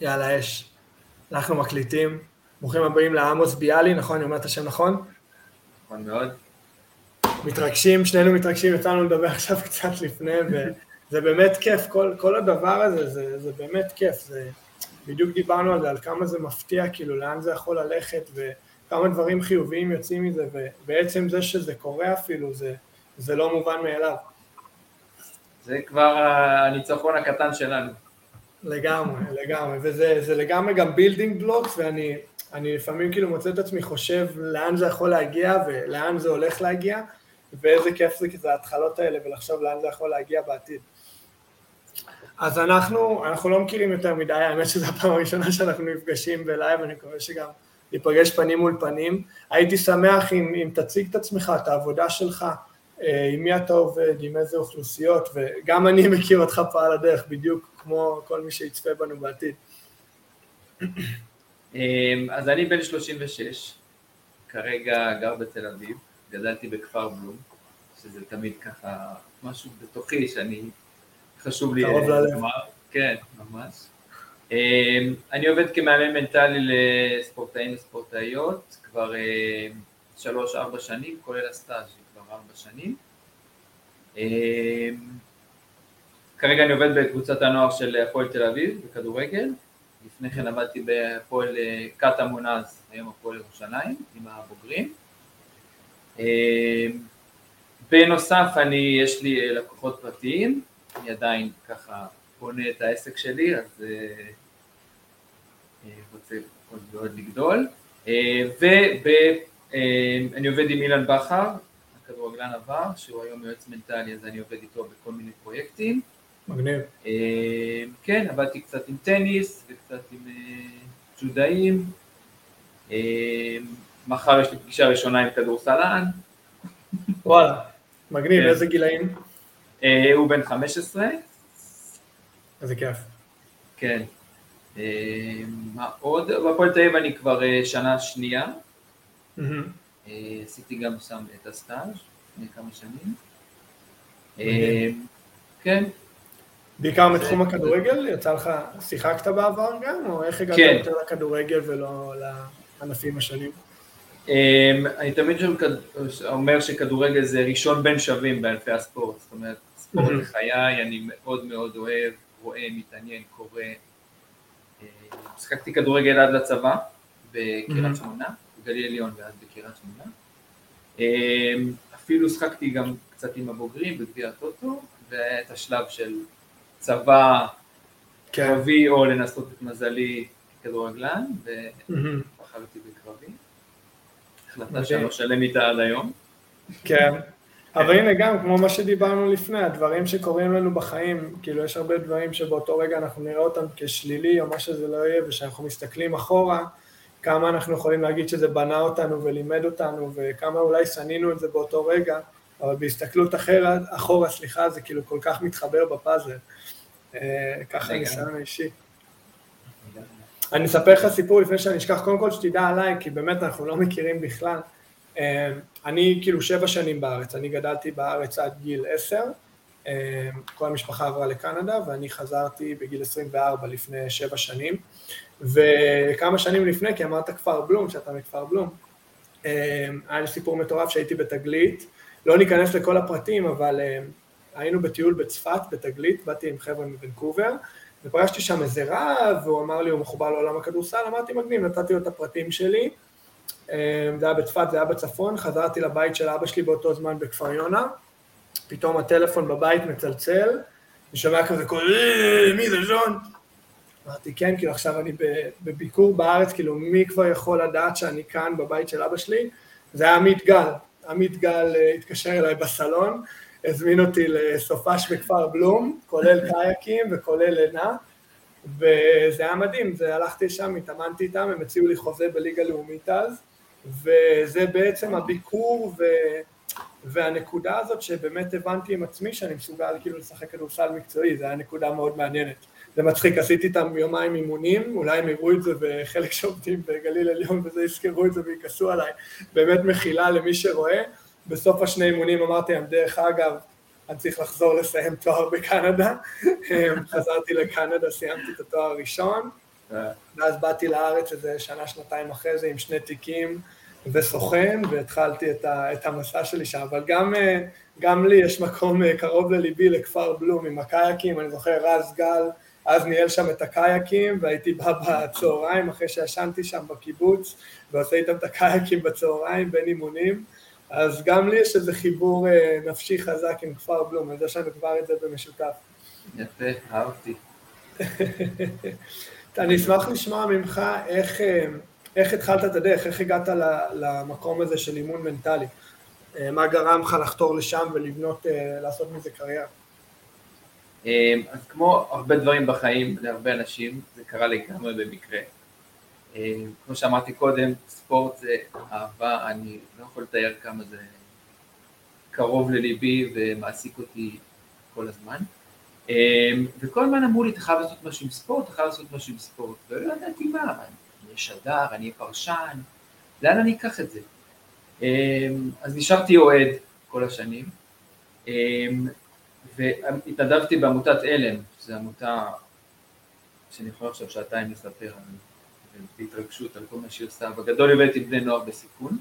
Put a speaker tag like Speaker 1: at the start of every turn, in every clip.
Speaker 1: יאללה, אש. אנחנו מקליטים. ברוכים הבאים לעמוס ביאלי, נכון? אני אומר את השם נכון?
Speaker 2: נכון מאוד.
Speaker 1: מתרגשים, שנינו מתרגשים, יצאנו לדבר עכשיו קצת לפני, וזה באמת כיף, כל, כל הדבר הזה, זה, זה באמת כיף. זה, בדיוק דיברנו על זה, על כמה זה מפתיע, כאילו, לאן זה יכול ללכת, וכמה דברים חיוביים יוצאים מזה, ובעצם זה שזה קורה אפילו, זה, זה לא מובן מאליו.
Speaker 2: זה כבר הניצחון הקטן שלנו.
Speaker 1: לגמרי, לגמרי, וזה לגמרי גם building blocks, ואני לפעמים כאילו מוצא את עצמי חושב לאן זה יכול להגיע ולאן זה הולך להגיע, ואיזה כיף זה, כי זה ההתחלות האלה, ולחשוב לאן זה יכול להגיע בעתיד. אז אנחנו, אנחנו לא מכירים יותר מדי, האמת שזו הפעם הראשונה שאנחנו נפגשים ב live, אני מקווה שגם ניפגש פנים מול פנים. הייתי שמח אם, אם תציג את עצמך, את העבודה שלך, עם מי אתה עובד, עם איזה אוכלוסיות, וגם אני מכיר אותך פה על הדרך, בדיוק כמו כל מי שיצפה בנו בעתיד.
Speaker 2: אמ, אז אני בן 36, כרגע גר בתל אביב, גדלתי בכפר בלום, שזה תמיד ככה משהו בתוכי שאני, חשוב לי
Speaker 1: לומר,
Speaker 2: כן, ממש. אמ, אני עובד כמאמן מנטלי לספורטאים וספורטאיות כבר אמ, שלוש-ארבע שנים, כולל הסטאז' כבר ארבע שנים. כרגע אני עובד בקבוצת הנוער של הפועל תל אביב בכדורגל, לפני כן עבדתי בהפועל אה, קטמון אז, היום הפועל ירושלים, עם הבוגרים. אה, בנוסף, אני, יש לי אה, לקוחות פרטיים, אני עדיין ככה בונה את העסק שלי, אז רוצה עוד ועוד לגדול. ואני עובד עם אילן בכר, הכדורגלן עבר, שהוא היום יועץ מנטלי, אז אני עובד איתו בכל מיני פרויקטים.
Speaker 1: מגניב.
Speaker 2: אה, כן, עבדתי קצת עם טניס וקצת עם אה, ג'ודאים. אה, מחר יש לי פגישה ראשונה עם כדורסלן.
Speaker 1: וואלה, מגניב, כן. איזה גילאים?
Speaker 2: הוא בן 15.
Speaker 1: איזה כיף.
Speaker 2: כן. מה עוד? בהפועל תל אביב אני כבר שנה שנייה. עשיתי גם שם את הסטאז' לפני כמה שנים. כן,
Speaker 1: בעיקר מתחום הכדורגל? יצא לך, שיחקת בעבר גם, או איך הגעת
Speaker 2: כן.
Speaker 1: יותר לכדורגל ולא לענפים השונים?
Speaker 2: אמ, אני תמיד אומר שכדורגל זה ראשון בין שווים בענפי הספורט, זאת אומרת, ספורט לחיי, אני מאוד מאוד אוהב, רואה, מתעניין, קורא. אמ, שיחקתי כדורגל עד לצבא, בקריית שמונה, בגליל עליון ואז בקריית שמונה. אמ, אפילו שחקתי גם קצת עם הבוגרים בגביע הטוטו, ואת השלב של צבא כן. קרבי או לנסות את מזלי ככדורגלן, ובחרתי בקרבי. החלטה שאני לא שלם איתה עד היום.
Speaker 1: כן. אבל הנה גם, כמו מה שדיברנו לפני, הדברים שקורים לנו בחיים, כאילו יש הרבה דברים שבאותו רגע אנחנו נראה אותם כשלילי או מה שזה לא יהיה, ושאנחנו מסתכלים אחורה, כמה אנחנו יכולים להגיד שזה בנה אותנו ולימד אותנו, וכמה אולי שנינו את זה באותו רגע, אבל בהסתכלות אחרת, אחורה, סליחה, זה כאילו כל כך מתחבר בפאזל. אה, ככה ניסיון אישי. אני אספר לך סיפור לפני שאני אשכח, קודם כל שתדע עליי, כי באמת אנחנו לא מכירים בכלל. אה, אני כאילו שבע שנים בארץ, אני גדלתי בארץ עד גיל עשר, כל המשפחה עברה לקנדה ואני חזרתי בגיל 24 לפני שבע שנים, וכמה שנים לפני, כי אמרת כפר בלום, שאתה מכפר בלום, היה לי סיפור מטורף שהייתי בתגלית, לא ניכנס לכל הפרטים, אבל היינו בטיול בצפת, בתגלית, באתי עם חבר'ה מבנקובר, ופגשתי שם איזה רב, והוא אמר לי, הוא מחובר לעולם הכדורסל, אמרתי מגניב, נתתי לו את הפרטים שלי, אה, זה היה בצפת, זה היה בצפון, חזרתי לבית של אבא שלי באותו זמן בכפר יונה, פתאום הטלפון בבית מצלצל, אני שומע כזה קול, אה, מי זה ז'ון? אמרתי, כן, כאילו עכשיו אני בביקור בארץ, כאילו מי כבר יכול לדעת שאני כאן בבית של אבא שלי? זה היה עמית גל, עמית גל אה, התקשר אליי בסלון, הזמין אותי לסופש בכפר בלום, כולל קייקים וכולל לינה, וזה היה מדהים, זה, הלכתי שם, התאמנתי איתם, הם הציעו לי חוזה בליגה לאומית אז, וזה בעצם הביקור ו... והנקודה הזאת שבאמת הבנתי עם עצמי שאני מסוגל כאילו לשחק כדורסל מקצועי, זה היה נקודה מאוד מעניינת. זה מצחיק, עשיתי איתם יומיים אימונים, אולי הם יראו את זה וחלק שעובדים בגליל עליון וזה יזכרו את זה ויכעסו עליי, באמת מחילה למי שרואה, בסוף השני אימונים אמרתי להם, דרך אגב, אני צריך לחזור לסיים תואר בקנדה, חזרתי לקנדה, סיימתי את התואר הראשון, ואז באתי לארץ איזה שנה, שנתיים אחרי זה עם שני תיקים וסוכן, והתחלתי את, ה, את המסע שלי שם, אבל גם, גם לי יש מקום קרוב לליבי לכפר בלום עם הקייקים, אני זוכר רז גל, אז ניהל שם את הקייקים, והייתי בא בצהריים אחרי שישנתי שם בקיבוץ, ועושה איתם את הקייקים בצהריים בין אימונים, אז גם לי יש איזה חיבור נפשי חזק עם כפר בלום, אני יודע שאני כבר את זה במשותף.
Speaker 2: יפה, אהבתי.
Speaker 1: אני אשמח לשמוע ממך איך, איך התחלת את הדרך, איך הגעת למקום הזה של אימון מנטלי, מה גרם לך לחתור לשם ולבנות, לעשות מזה קריירה.
Speaker 2: אז כמו הרבה דברים בחיים להרבה אנשים, זה קרה לגמרי במקרה. כמו שאמרתי קודם, ספורט זה אהבה, אני לא יכול לתאר כמה זה קרוב לליבי ומעסיק אותי כל הזמן. וכל הזמן אמרו לי, אתה חייב לעשות משהו עם ספורט, אתה חייב לעשות משהו עם ספורט, ולא ידעתי מה, שדר, אני פרשן, לאן אני אקח את זה? אז נשארתי אוהד כל השנים, והתנדבתי בעמותת עלם, שזו עמותה שאני יכול עכשיו שעתיים לספר בהתרגשות על כל מה שהיא עושה, בגדול הבאתי בני נוער בסיכון.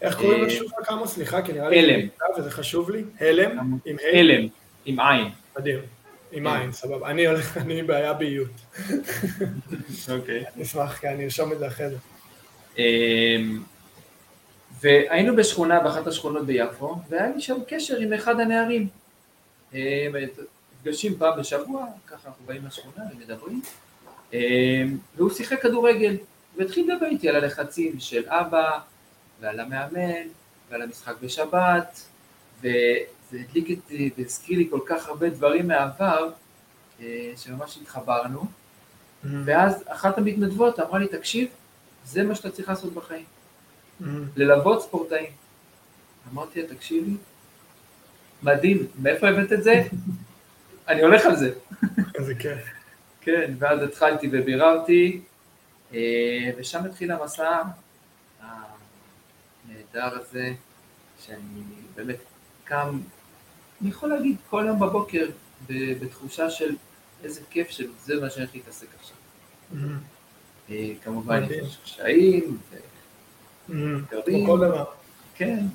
Speaker 1: איך קוראים לשוב כמה סליחה, כי נראה לי
Speaker 2: הלם,
Speaker 1: וזה חשוב לי, הלם, עם ה',
Speaker 2: הלם, עם עין.
Speaker 1: מדהים, עם עין, סבבה, אני הולך, אני עם בעיה באיות.
Speaker 2: אוקיי.
Speaker 1: נשמח, כי אני ארשום את זה אחרי זה.
Speaker 2: והיינו בשכונה, באחת השכונות ביפו, והיה לי שם קשר עם אחד הנערים. נפגשים פעם בשבוע, ככה אנחנו באים לשכונה ומדברים, והוא שיחק כדורגל, והתחיל לדבר איתי על הלחצים של אבא, ועל המאמן, ועל המשחק בשבת, וזה הדליק אותי והזכיר לי כל כך הרבה דברים מהעבר, שממש התחברנו, ואז אחת המתנדבות אמרה לי, תקשיב, זה מה שאתה צריך לעשות בחיים, ללוות ספורטאים. אמרתי לה, תקשיבי, מדהים, מאיפה הבאת את זה? אני הולך על זה.
Speaker 1: איזה כיף.
Speaker 2: כן, ואז התחלתי וביררתי, ושם התחיל המסע הנהדר הזה, שאני באמת קם, אני יכול להגיד כל יום בבוקר, בתחושה של איזה כיף שזה מה שאני הולך להתעסק עכשיו. כמובן יש קשיים,
Speaker 1: כמו כל דבר.
Speaker 2: כן.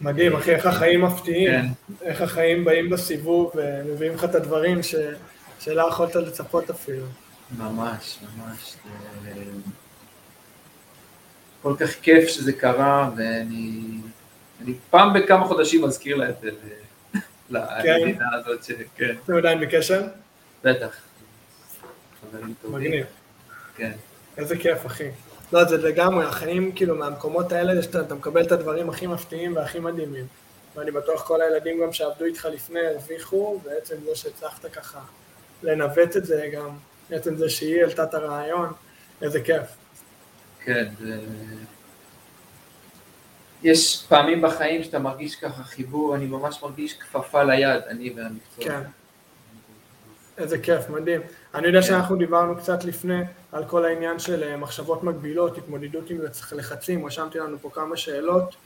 Speaker 1: מדהים, אחי, איך החיים מפתיעים, איך החיים באים בסיבוב ומביאים לך את הדברים שלא יכולת לצפות אפילו.
Speaker 2: ממש, ממש. כל כך כיף שזה קרה, ואני פעם בכמה חודשים מזכיר לה את זה, למדינה הזאת, כן.
Speaker 1: אתם עדיין בקשר?
Speaker 2: בטח.
Speaker 1: מגניב.
Speaker 2: כן.
Speaker 1: איזה כיף, אחי. לא, זה לגמרי, החיים, כאילו, מהמקומות האלה, שאתה מקבל את הדברים הכי מפתיעים והכי מדהימים. ואני בטוח כל הילדים גם שעבדו איתך לפני הרוויחו, בעצם זה שהצלחת ככה לנווט את זה גם, בעצם זה שהיא העלתה את הרעיון, איזה כיף.
Speaker 2: כן, זה... יש פעמים בחיים שאתה מרגיש ככה חיבור, אני ממש מרגיש כפפה ליד, אני והמקצוע.
Speaker 1: כן. איזה כיף, מדהים. אני יודע שאנחנו דיברנו קצת לפני על כל העניין של מחשבות מגבילות, התמודדות עם לחצים, רשמתי לנו פה כמה שאלות.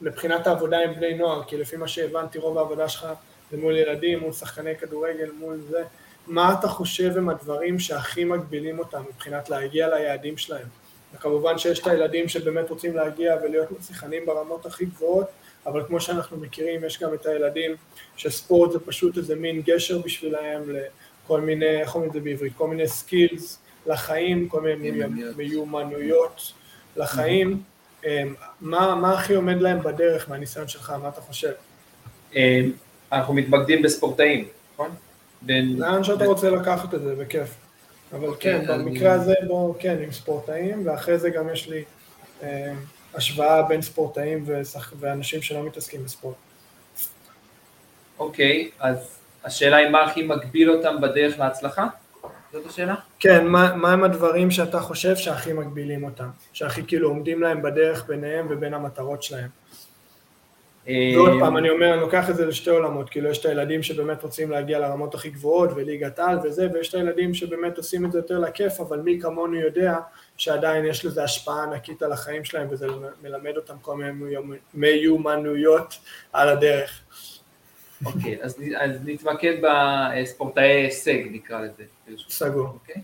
Speaker 1: מבחינת העבודה עם בני נוער, כי לפי מה שהבנתי, רוב העבודה שלך זה מול ילדים, מול שחקני כדורגל, מול זה. מה אתה חושב הם הדברים שהכי מגבילים אותם מבחינת להגיע ליעדים שלהם? וכמובן שיש את הילדים שבאמת רוצים להגיע ולהיות מצליחנים ברמות הכי גבוהות, אבל כמו שאנחנו מכירים, יש גם את הילדים שספורט זה פשוט איזה מין גשר בשבילהם לכל מיני, איך אומרים את זה בעברית? כל מיני skills לחיים, כל מיני מיומנויות לחיים. מה, מה הכי עומד להם בדרך מהניסיון שלך, מה אתה חושב?
Speaker 2: אנחנו מתמקדים בספורטאים, נכון?
Speaker 1: לאן שאתה רוצה לקחת את זה, בכיף. אבל כן, במקרה הזה בואו, כן, עם ספורטאים, ואחרי זה גם יש לי השוואה בין ספורטאים ואנשים שלא מתעסקים בספורט.
Speaker 2: אוקיי, אז השאלה היא מה הכי מגביל אותם בדרך להצלחה? זאת השאלה?
Speaker 1: כן, מה, מה הם הדברים שאתה חושב שהכי מגבילים אותם? שהכי כאילו עומדים להם בדרך ביניהם ובין המטרות שלהם? ועוד פעם, אני אומר, אני לוקח את זה לשתי עולמות, כאילו יש את הילדים שבאמת רוצים להגיע לרמות הכי גבוהות וליגת על וזה, ויש את הילדים שבאמת עושים את זה יותר לכיף, אבל מי כמונו יודע שעדיין יש לזה השפעה ענקית על החיים שלהם, וזה מלמד אותם כל מיני מיומנויות על הדרך.
Speaker 2: אוקיי, אז, אז נתמקד בספורטאי הישג, נקרא לזה.
Speaker 1: סגור. אוקיי?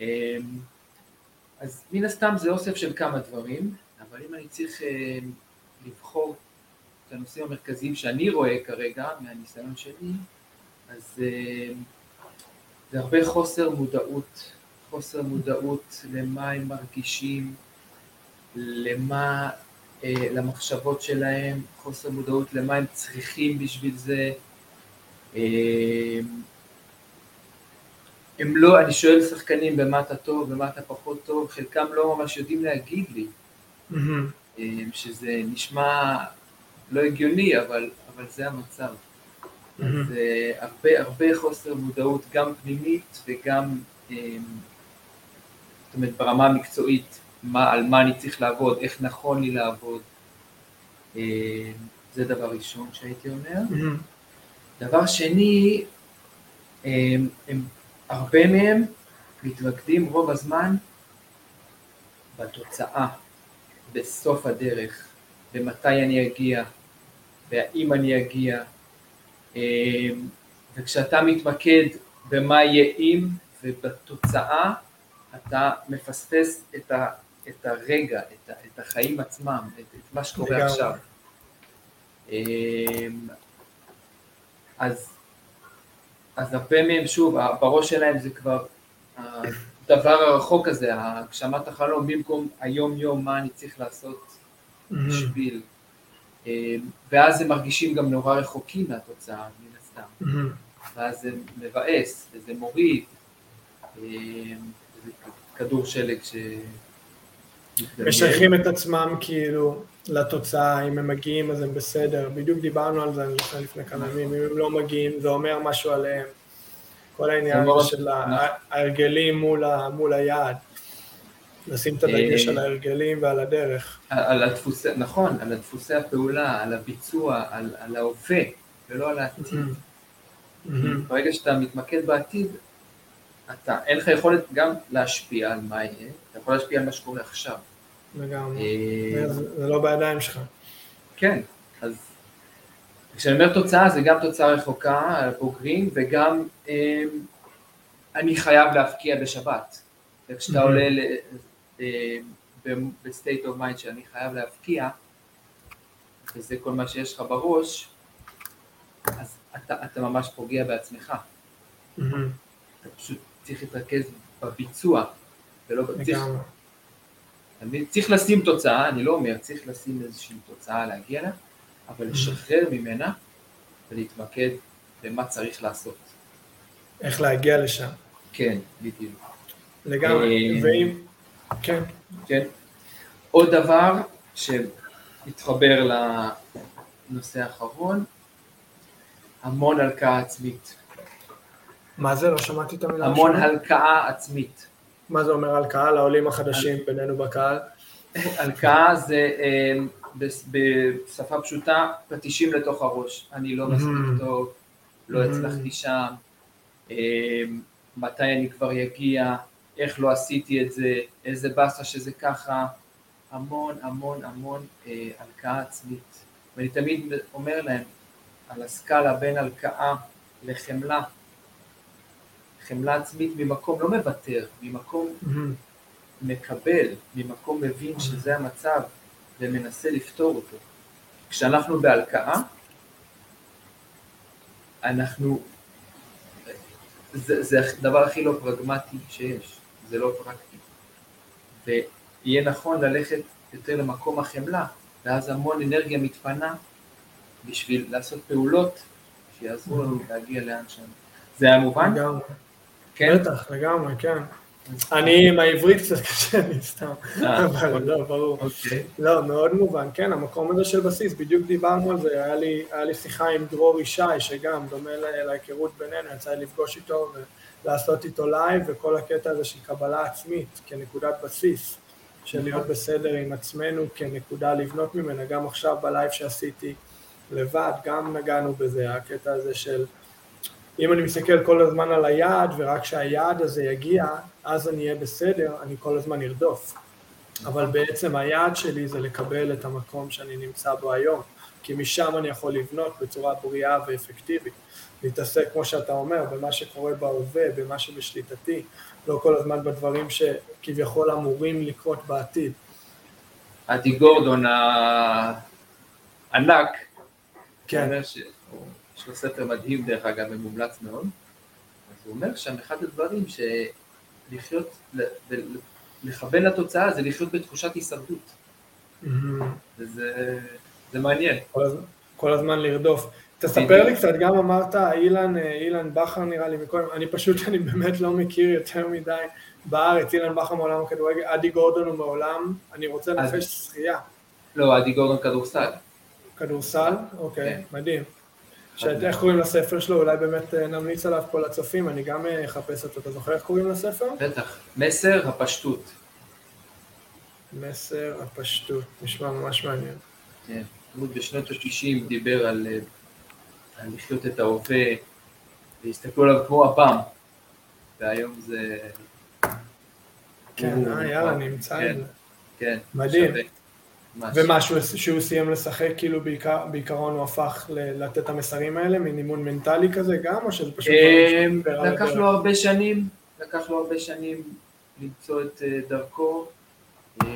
Speaker 2: אמ, אז מן הסתם זה אוסף של כמה דברים, אבל אם אני צריך אה, לבחור את הנושאים המרכזיים שאני רואה כרגע, מהניסיון שלי, אז אה, זה הרבה חוסר מודעות, חוסר מודעות למה הם מרגישים, למה, אה, למחשבות שלהם, חוסר מודעות למה הם צריכים בשביל זה. הם לא, אני שואל שחקנים במה אתה טוב, במה אתה פחות טוב, חלקם לא ממש יודעים להגיד לי, mm-hmm. שזה נשמע לא הגיוני, אבל, אבל זה המצב. Mm-hmm. אז אה, הרבה, הרבה חוסר מודעות, גם פנימית וגם, אה, זאת אומרת, ברמה המקצועית, מה, על מה אני צריך לעבוד, איך נכון לי לעבוד. זה דבר ראשון שהייתי אומר. Mm-hmm. דבר שני, הם, הם הרבה מהם מתמקדים רוב הזמן בתוצאה, בסוף הדרך, במתי אני אגיע, והאם אני אגיע, אמ, וכשאתה מתמקד במה יהיה אם ובתוצאה, אתה מפספס את, ה, את הרגע, את, ה, את החיים עצמם, את, את מה שקורה עכשיו. אמ, אז אז הרבה מהם, שוב, בראש שלהם זה כבר הדבר הרחוק הזה, הגשמת החלום, במקום היום-יום מה אני צריך לעשות בשביל. אה, ואז הם מרגישים גם נורא רחוקים מהתוצאה, מן הסתם. ואז זה מבאס, וזה מוריד, זה כדור שלג ש...
Speaker 1: משייכים את עצמם כאילו לתוצאה, אם הם מגיעים אז הם בסדר, בדיוק דיברנו על זה אני זוכר לפני כמה ימים, אם הם לא מגיעים זה אומר משהו עליהם, כל העניין של ההרגלים מול, מול היעד, לשים את הדגש על ההרגלים ועל הדרך.
Speaker 2: על הדפוסי, נכון, על דפוסי הפעולה, על הביצוע, על, על ההווה ולא על העתיד. ברגע שאתה מתמקד בעתיד, אתה, אין לך יכולת גם להשפיע על מה יהיה, אתה יכול להשפיע על מה שקורה עכשיו.
Speaker 1: לגמרי, אה, זה לא בידיים שלך.
Speaker 2: כן, אז כשאני אומר תוצאה זה גם תוצאה רחוקה על בוגרים וגם אה, אני חייב להבקיע בשבת. וכשאתה עולה אה, ב state of mind שאני חייב להבקיע, וזה כל מה שיש לך בראש, אז אתה, אתה ממש פוגע בעצמך. אתה פשוט צריך להתרכז בביצוע, ולא צריך... אני צריך לשים תוצאה, אני לא אומר, צריך לשים איזושהי תוצאה להגיע לה, אבל mm-hmm. לשחרר ממנה ולהתמקד במה צריך לעשות.
Speaker 1: איך להגיע לשם.
Speaker 2: כן, בדיוק.
Speaker 1: לגמרי, אה, ואם... כן.
Speaker 2: כן. עוד דבר שמתחבר לנושא האחרון, המון הלקאה עצמית.
Speaker 1: מה זה? לא שמעתי את המילה.
Speaker 2: המון הלקאה עצמית.
Speaker 1: מה זה אומר הלקאה לעולים החדשים בינינו בקהל?
Speaker 2: הלקאה זה אה, בשפה פשוטה פטישים לתוך הראש. אני לא מספיק טוב, לא הצלחתי שם, אה, מתי אני כבר אגיע, איך לא עשיתי את זה, איזה באסה שזה ככה, המון המון המון אה, הלקאה עצמית. ואני תמיד אומר להם, על הסקאלה בין הלקאה לחמלה, חמלה עצמית ממקום לא מוותר, ממקום mm-hmm. מקבל, ממקום מבין mm-hmm. שזה המצב ומנסה לפתור אותו. כשאנחנו בהלקאה, אנחנו, זה, זה הדבר הכי לא פרגמטי שיש, זה לא פרקטי. ויהיה נכון ללכת יותר למקום החמלה, ואז המון אנרגיה מתפנה בשביל לעשות פעולות שיעזרו לנו mm-hmm. להגיע לאן שם. זה היה מובן?
Speaker 1: לגמרי. כן? בטח, לגמרי, כן. אני עם העברית קצת קשה לי סתם, אה, אבל. לא, ברור. אוקיי. לא, מאוד מובן, כן, המקום הזה של בסיס, בדיוק דיברנו על זה, היה לי שיחה עם דרור ישי, שגם דומה להיכרות בינינו, יצא לי לפגוש איתו ולעשות איתו live, וכל הקטע הזה של קבלה עצמית כנקודת בסיס, של להיות בסדר עם עצמנו כנקודה לבנות ממנה, גם עכשיו ב live שעשיתי לבד, גם נגענו בזה, הקטע הזה של אם אני מסתכל כל הזמן על היעד ורק כשהיעד הזה יגיע, אז אני אהיה בסדר, אני כל הזמן ארדוף. אבל בעצם היעד שלי זה לקבל את המקום שאני נמצא בו היום, כי משם אני יכול לבנות בצורה בריאה ואפקטיבית. להתעסק, כמו שאתה אומר, במה שקורה בהווה, במה שבשליטתי, לא כל הזמן בדברים שכביכול אמורים לקרות בעתיד.
Speaker 2: אדי גורדון הענק,
Speaker 1: כן.
Speaker 2: יש לו ספר מדהים דרך אגב, ומומלץ מאוד, אז הוא אומר שם אחד הדברים שלחיות, לכוון לתוצאה זה לחיות בתחושת הישרדות. וזה מעניין.
Speaker 1: כל הזמן, כל הזמן לרדוף. תספר לי קצת, גם אמרת אילן, אילן בכר נראה לי מקודם, אני פשוט, אני באמת לא מכיר יותר מדי בארץ, אילן בכר מעולם הכדורגל, אדי גורדון הוא מעולם, אני רוצה לנפש שחייה.
Speaker 2: לא, אדי גורדון כדורסל.
Speaker 1: כדורסל? אוקיי, כן. מדהים. איך קוראים לספר שלו? אולי באמת אה, נמליץ עליו פה לצופים, אני גם אה, אחפש אותו. אתה זוכר איך קוראים לספר?
Speaker 2: בטח. מסר הפשטות.
Speaker 1: מסר הפשטות, נשמע ממש מעניין.
Speaker 2: כן, הוא בשנות ה-60 דיבר על, אה, על לחיות את ההווה, והסתכלו עליו כמו הפעם, והיום זה...
Speaker 1: כן, אה, יאללה, נמצא
Speaker 2: כן,
Speaker 1: את זה.
Speaker 2: כן,
Speaker 1: מדהים. ומשהו שהוא סיים לשחק, כאילו בעיקר, בעיקרון הוא הפך לתת את המסרים האלה, מין אימון מנטלי כזה גם, או שזה פשוט... דיבר על
Speaker 2: לקח? לו הרבה שנים, לקח לו הרבה שנים למצוא את אה, דרכו, אמ,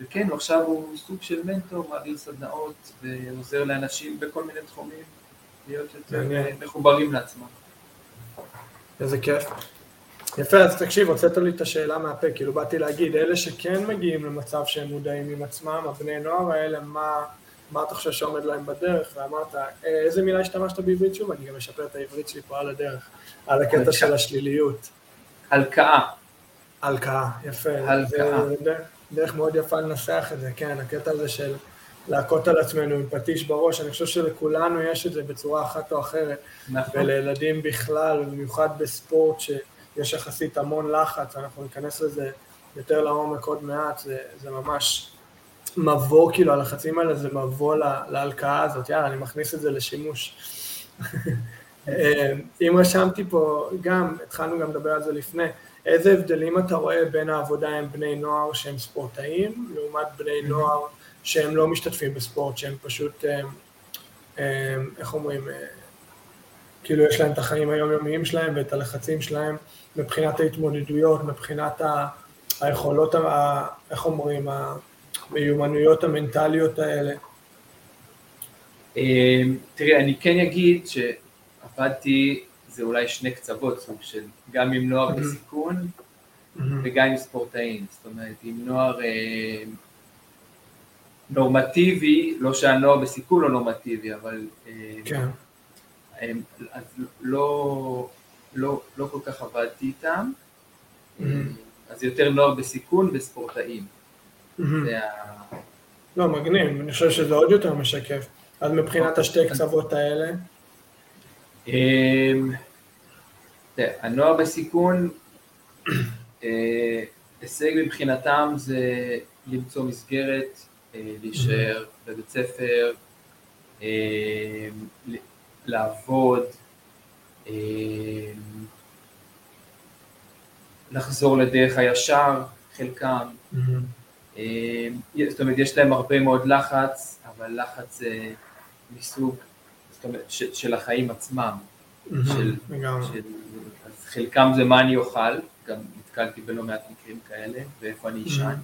Speaker 2: וכן, עכשיו הוא סוג של מנטור, מעביר סדנאות ועוזר לאנשים בכל מיני תחומים להיות יותר. אה, מחוברים לעצמם.
Speaker 1: איזה כיף. יפה, אז תקשיב, הוצאת לי את השאלה מהפה, כאילו באתי להגיד, אלה שכן מגיעים למצב שהם מודעים עם עצמם, הבני נוער האלה, מה, מה אתה חושב שעומד להם בדרך? ואמרת, "אה, איזה מילה השתמשת בעברית שוב? אני גם אשפר את העברית שלי פה על הדרך, על הקטע
Speaker 2: הלקאה.
Speaker 1: של השליליות.
Speaker 2: הלקאה,
Speaker 1: הלקאה, יפה.
Speaker 2: הלקאה.
Speaker 1: דרך, דרך מאוד יפה לנסח את זה, כן, הקטע הזה של להכות על עצמנו עם פטיש בראש, אני חושב שלכולנו יש את זה בצורה אחת או אחרת.
Speaker 2: נכון,
Speaker 1: ולילדים בכלל, ובמיוחד בספורט שיש יחסית המון לחץ, אנחנו ניכנס לזה יותר לעומק עוד מעט, זה, זה ממש מבוא, כאילו הלחצים האלה זה מבוא לה- להלקאה הזאת, יאללה, אני מכניס את זה לשימוש. אה, אם רשמתי פה, גם, התחלנו גם לדבר על זה לפני, איזה הבדלים אתה רואה בין העבודה עם בני נוער שהם ספורטאים, לעומת בני נוער שהם לא משתתפים בספורט, שהם פשוט, אה, אה, איך אומרים, אה, כאילו יש להם את החיים היומיומיים שלהם ואת הלחצים שלהם מבחינת ההתמודדויות, מבחינת ה- היכולות, ה- איך אומרים, המיומנויות המנטליות האלה.
Speaker 2: תראי, אני כן אגיד שעבדתי, זה אולי שני קצוות, סוג של גם עם נוער בסיכון וגם עם ספורטאים, זאת אומרת, עם נוער נורמטיבי, לא שהנוער בסיכון לא נורמטיבי, אבל אה,
Speaker 1: כן,
Speaker 2: אז לא, לא, לא כל כך עבדתי איתם,
Speaker 1: Mhm.
Speaker 2: אז יותר נוער בסיכון וספורטאים. ה...
Speaker 1: לא, מגניב, אני חושב שזה עוד יותר משקף. אז מבחינת השתי קצוות האלה,
Speaker 2: אמ, הנוער בסיכון, אה, הישג מבחינתם זה למצוא מסגרת, אה, להישאר בבית ספר, אה, לעבוד, אה, לחזור לדרך הישר, חלקם. אה, זאת אומרת, יש להם הרבה מאוד לחץ, אבל לחץ אה, מסוג, זאת אומרת, של, של החיים עצמם. של,
Speaker 1: לגמרי.
Speaker 2: של, אז חלקם זה מה אני אוכל, גם נתקלתי בלא מעט מקרים כאלה, ואיפה אני אשן, אה,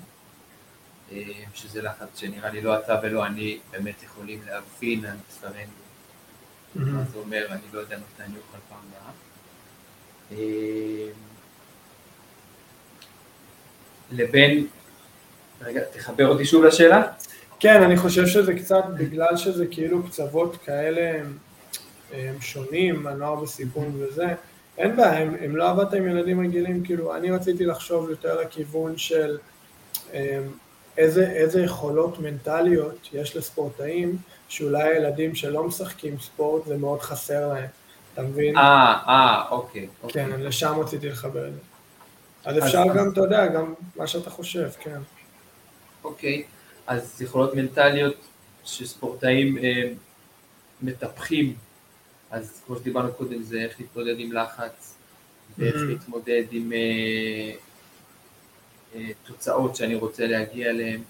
Speaker 2: שזה לחץ שנראה לי לא אתה ולא אני באמת יכולים להבין על בשרנו מה זה אומר, אני לא יודע מתי אני אוכל פעם הבאה. אה, לבין, רגע, תחבר אותי שוב לשאלה.
Speaker 1: כן, אני חושב שזה קצת, בגלל שזה כאילו קצוות כאלה הם, הם שונים, הנוער בסיכון וזה, אין בעיה, אם, אם לא עבדת עם ילדים רגילים, כאילו, אני רציתי לחשוב יותר לכיוון של אמ, איזה, איזה יכולות מנטליות יש לספורטאים, שאולי הילדים שלא משחקים ספורט, זה מאוד חסר להם, אתה מבין?
Speaker 2: אה, אה, אוקיי. אוקיי.
Speaker 1: כן, לשם רציתי לחבר את זה. אז
Speaker 2: אז-
Speaker 1: אפשר גם, אתה יודע, גם מה שאתה חושב, כן.
Speaker 2: אוקיי, אז יכולות מנטליות שספורטאים אה, מטפחים, אז כמו שדיברנו קודם זה איך להתמודד עם לחץ, ואיך
Speaker 1: Mhm.
Speaker 2: להתמודד עם אה, אה, תוצאות שאני רוצה להגיע אליהן,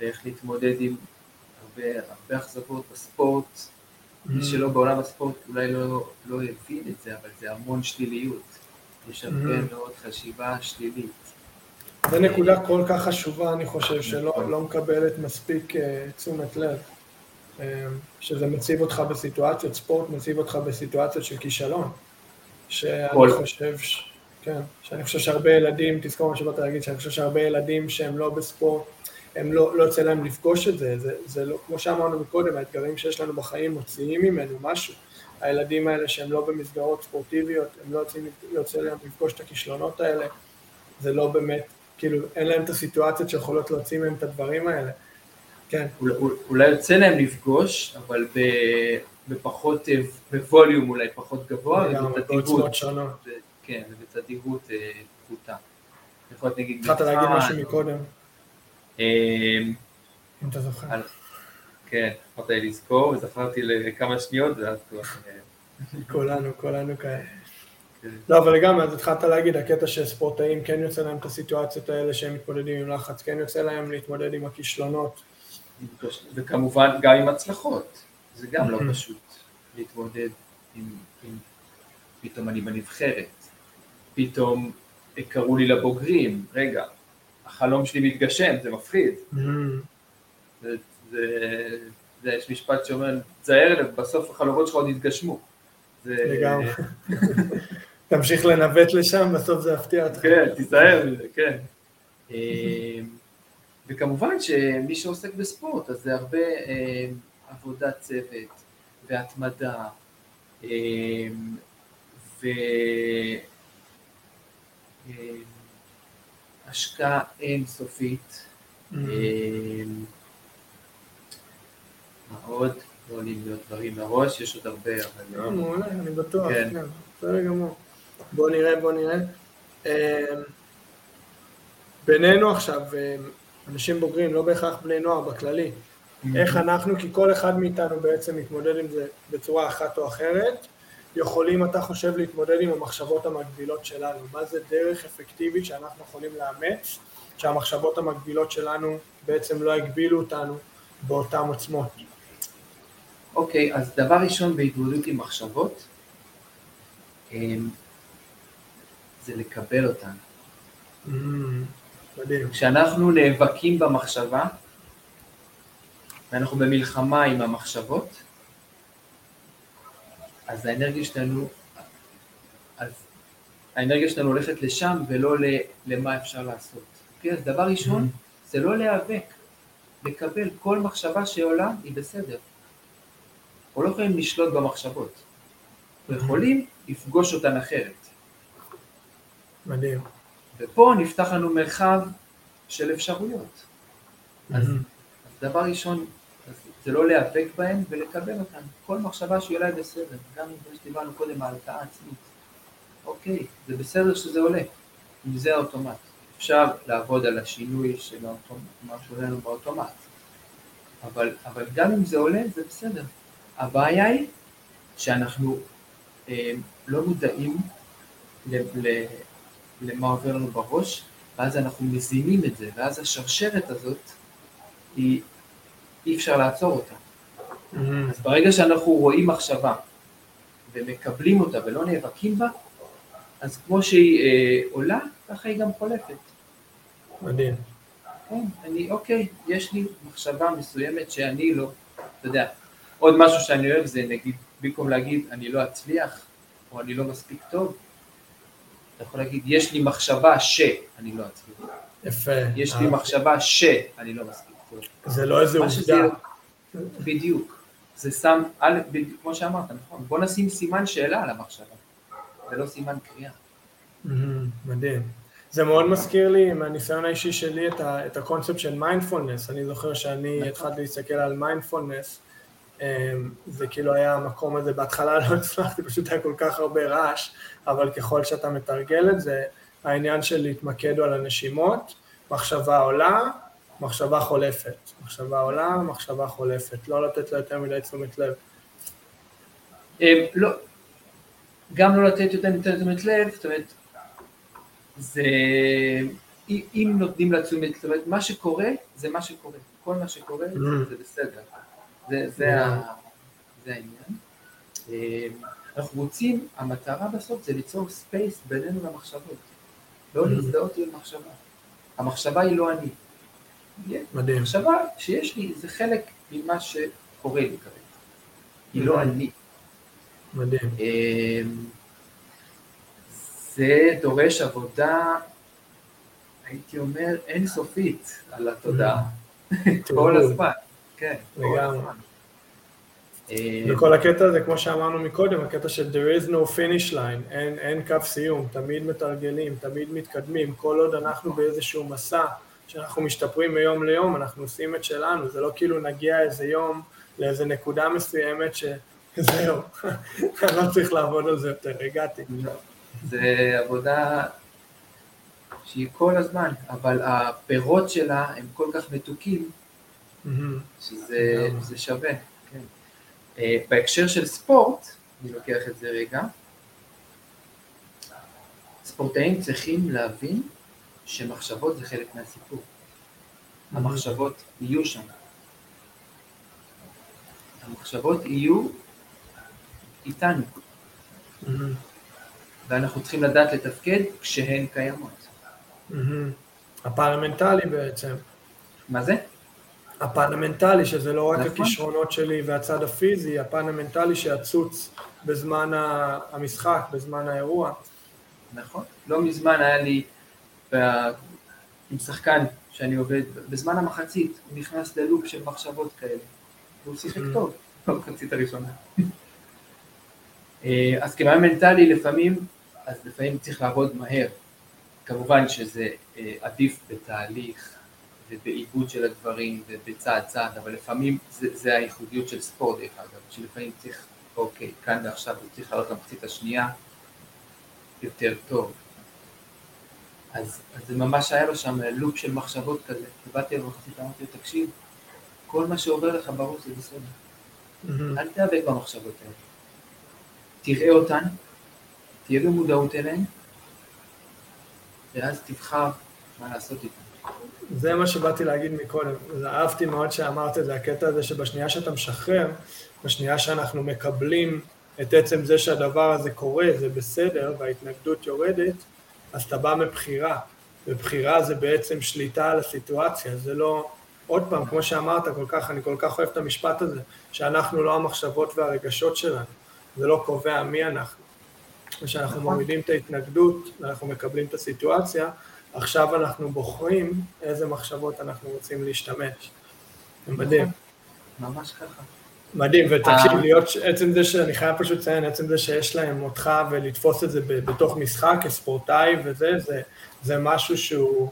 Speaker 2: ואיך להתמודד עם הרבה, הרבה אכזבות בספורט. מי שלא בעולם הספורט אולי לא, לא הבין את זה, אבל זה המון שליליות. יש הרבה מאוד חשיבה שלילית.
Speaker 1: זו נקודה כל כך חשובה, אני חושב, שלא נכון. לא מקבלת מספיק uh, תשומת לב. Uh, שזה מציב אותך בסיטואציות, ספורט מציב אותך בסיטואציות של כישלון. שאני חושב, ש... כן, שאני חושב שהרבה ילדים, תזכור מה שבאת להגיד, שאני חושב שהרבה ילדים שהם לא בספורט, הם לא, לא יוצא להם לפגוש את זה, זה, זה לא, כמו שאמרנו מקודם, האתגרים שיש לנו בחיים מוציאים ממנו משהו. הילדים האלה שהם לא במסגרות ספורטיביות, הם לא יוצאים, יוצא להם לפגוש את הכישלונות האלה, זה לא באמת, כאילו, אין להם את הסיטואציות שיכולות להוציא מהם את הדברים האלה. כן.
Speaker 2: אולי יוצא להם לפגוש, אבל בפחות, בווליום אולי פחות גבוה,
Speaker 1: ובתדירות. שונות.
Speaker 2: כן, ובתדירות אה, פחותה.
Speaker 1: התחלת להגיד משהו מקודם.
Speaker 2: אמ,
Speaker 1: אם אתה זוכר.
Speaker 2: כן, יכולת לי לזכור, וזכרתי לכמה שניות, ואז כבר...
Speaker 1: אה, כולנו, כולנו כאלה. כן. לא, אבל לגמרי, אז התחלת להגיד, הקטע שספורטאים כן יוצא להם את הסיטואציות האלה שהם מתמודדים עם לחץ, כן יוצא להם להתמודד עם הכישלונות.
Speaker 2: וכמובן גם עם הצלחות, זה גם לא פשוט להתמודד עם פתאום אני בנבחרת, פתאום קראו לי לבוגרים, רגע, החלום שלי מתגשם, זה מפחיד. Mm-hmm. זה, זה, זה, יש משפט שאומר, תזהר, בסוף החלומות שלך עוד יתגשמו.
Speaker 1: לגמרי. תמשיך לנווט לשם, בסוף זה יפתיע אותך.
Speaker 2: כן, תיזהר מזה, כן. אה, וכמובן שמי שעוסק בספורט, אז זה הרבה אה, עבודת צוות והתמדה אה, והשקעה אינסופית. Mm-hmm. מה עוד? לא עולים לי עוד דברים לראש, יש עוד הרבה, אבל...
Speaker 1: לא, מעולה, אני בטוח, כן. כן. בסדר גמור. בוא נראה, בוא נראה. בינינו עכשיו, אנשים בוגרים, לא בהכרח בני נוער בכללי, mm-hmm. איך אנחנו, כי כל אחד מאיתנו בעצם מתמודד עם זה בצורה אחת או אחרת, יכולים, אתה חושב, להתמודד עם המחשבות המקבילות שלנו? מה זה דרך אפקטיבית שאנחנו יכולים לאמץ, שהמחשבות המקבילות שלנו בעצם לא הגבילו אותנו באותן עוצמות?
Speaker 2: אוקיי, okay, אז דבר ראשון בהתמודדות עם מחשבות, אמ, זה לקבל אותן. Mm, מדהים. כשאנחנו נאבקים במחשבה, ואנחנו במלחמה עם המחשבות, אז האנרגיה שלנו, אז האנרגיה שלנו הולכת לשם ולא למה אפשר לעשות. אוקיי? אז דבר ראשון. זה לא להיאבק, לקבל כל מחשבה שעולה היא בסדר. אנחנו לא יכולים לשלוט במחשבות, אנחנו. יכולים לפגוש אותן אחרת.
Speaker 1: מדהים.
Speaker 2: ופה נפתח לנו מרחב של אפשרויות. אז, אז דבר ראשון, זה לא להיאבק בהם ולקבל אותם. כל מחשבה שהיא אליי בסדר, גם אם שדיברנו קודם על ההלקאה עצמית. אוקיי, זה בסדר שזה עולה, אם זה האוטומט. אפשר לעבוד על השינוי של מה שעולה לנו באוטומט. אבל, אבל גם אם זה עולה, זה בסדר. הבעיה היא שאנחנו אה, לא מודעים ל, ל, למה עובר לנו בראש, ואז אנחנו מזינים את זה, ואז השרשרת הזאת היא אי אפשר לעצור אותה. Mm-hmm. אז ברגע שאנחנו רואים מחשבה ומקבלים אותה ולא נאבקים בה, אז כמו שהיא אה, עולה, ככה היא גם חולפת.
Speaker 1: מדהים.
Speaker 2: כן, אני, אוקיי, יש לי מחשבה מסוימת שאני לא, אתה יודע, עוד משהו שאני אוהב זה נגיד, במקום להגיד אני לא אצליח, או אני לא מספיק טוב, אתה יכול להגיד, יש לי מחשבה שאני לא אצליח.
Speaker 1: יפה.
Speaker 2: יש לי מחשבה שאני לא מספיק.
Speaker 1: זה לא איזה עובדה.
Speaker 2: בדיוק. זה שם, א', כמו שאמרת, נכון, בוא נשים סימן שאלה על המחשבה, ולא סימן קריאה.
Speaker 1: מדהים. זה מאוד מזכיר לי מהניסיון האישי שלי את, ה, את הקונספט של מיינדפולנס, אני זוכר שאני נכון. התחלתי להסתכל על מיינדפולנס, אמ, זה כאילו היה המקום הזה, בהתחלה לא הצלחתי, פשוט היה כל כך הרבה רעש, אבל ככל שאתה מתרגל את זה, העניין של להתמקד על הנשימות, מחשבה עולה, מחשבה חולפת. מחשבה עולה, מחשבה חולפת. לא לתת לה יותר מדי תשומת לב.
Speaker 2: אה, לא, גם לא לתת יותר מדי תשומת לב, זאת אומרת, זה... אם נותנים לה תשומת, זאת אומרת, מה שקורה, זה מה שקורה. כל מה שקורה mm-hmm. זה בסדר. זה, זה העניין. אה, אנחנו רוצים, המטרה בסוף זה ליצור space בינינו למחשבות. לא mm-hmm. להזדהות עם המחשבה. המחשבה היא לא אני. מדהים. המחשבה שיש לי זה חלק ממה שקורה לי כרגע. היא לא אני.
Speaker 1: מדהים.
Speaker 2: אמ, זה דורש עבודה, הייתי אומר, אינסופית על התודעה. כל הזמן. כן, הזמן.
Speaker 1: אמ, וכל הקטע הזה, כמו שאמרנו מקודם, הקטע של there is no finish line, אין, אין קו סיום, תמיד מתרגלים, תמיד מתקדמים, כל עוד אנחנו באיזשהו מסע שאנחנו משתפרים מיום ליום, אנחנו עושים את שלנו, זה לא כאילו נגיע איזה יום לאיזה נקודה מסוימת שזהו, אני לא צריך לעבוד על זה יותר, הגעתי. לא.
Speaker 2: זה עבודה שהיא כל הזמן, אבל הפירות שלה הם כל כך מתוקים, שזה שווה. כן. אה, בהקשר של ספורט, אני לוקח את זה רגע, ספורטאים צריכים להבין שמחשבות זה חלק מהסיפור. המחשבות יהיו שם. המחשבות יהיו איתנו. ואנחנו צריכים לדעת לתפקד כשהן קיימות.
Speaker 1: הפרלמנטלי בעצם.
Speaker 2: מה זה?
Speaker 1: הפן שזה לא רק נכון. הכישרונות שלי והצד הפיזי, הפן המנטלי שיצוץ בזמן המשחק, בזמן האירוע.
Speaker 2: נכון. לא מזמן היה לי עם שחקן שאני עובד, בזמן המחצית הוא נכנס ללופ של מחשבות כאלה, והוא שיחק mm. טוב במחצית הראשונה. אה, אז כמאמן מנטלי לפעמים, אז לפעמים צריך לעבוד מהר. כמובן שזה אה, עדיף בתהליך ובעיבוד של הדברים ובצעד צעד, אבל לפעמים זה, זה הייחודיות של ספורט דרך אגב, שלפעמים צריך, אוקיי, כאן ועכשיו הוא צריך לעלות למחצית השנייה יותר טוב. אז, אז זה ממש היה לו שם לופ של מחשבות כזה, ובאתי למחצית, אמרתי לו, תקשיב, כל מה שעובר לך בראש זה בסדר. Mm-hmm. אל תיאבק במחשבות האלה. תראה אותן, תהיה במודעות אליהן, ואז תבחר מה לעשות איתן.
Speaker 1: זה מה שבאתי להגיד מקודם, אהבתי מאוד שאמרת את זה, הקטע הזה שבשנייה שאתה משחרר, בשנייה שאנחנו מקבלים את עצם זה שהדבר הזה קורה, זה בסדר, וההתנגדות יורדת, אז אתה בא מבחירה, ובחירה זה בעצם שליטה על הסיטואציה, זה לא, עוד פעם, כמו שאמרת כל כך, אני כל כך אוהב את המשפט הזה, שאנחנו לא המחשבות והרגשות שלנו, זה לא קובע מי אנחנו. כשאנחנו נכון. מורידים את ההתנגדות, ואנחנו מקבלים את הסיטואציה, עכשיו אנחנו בוחרים איזה מחשבות אנחנו רוצים להשתמש. זה מדהים.
Speaker 2: נכון. ממש ככה.
Speaker 1: מדהים, ותקשיב, אה. להיות, עצם זה שאני חייב פשוט לציין, עצם זה שיש להם אותך ולתפוס את זה בתוך משחק כספורטאי וזה, זה, זה משהו שהוא,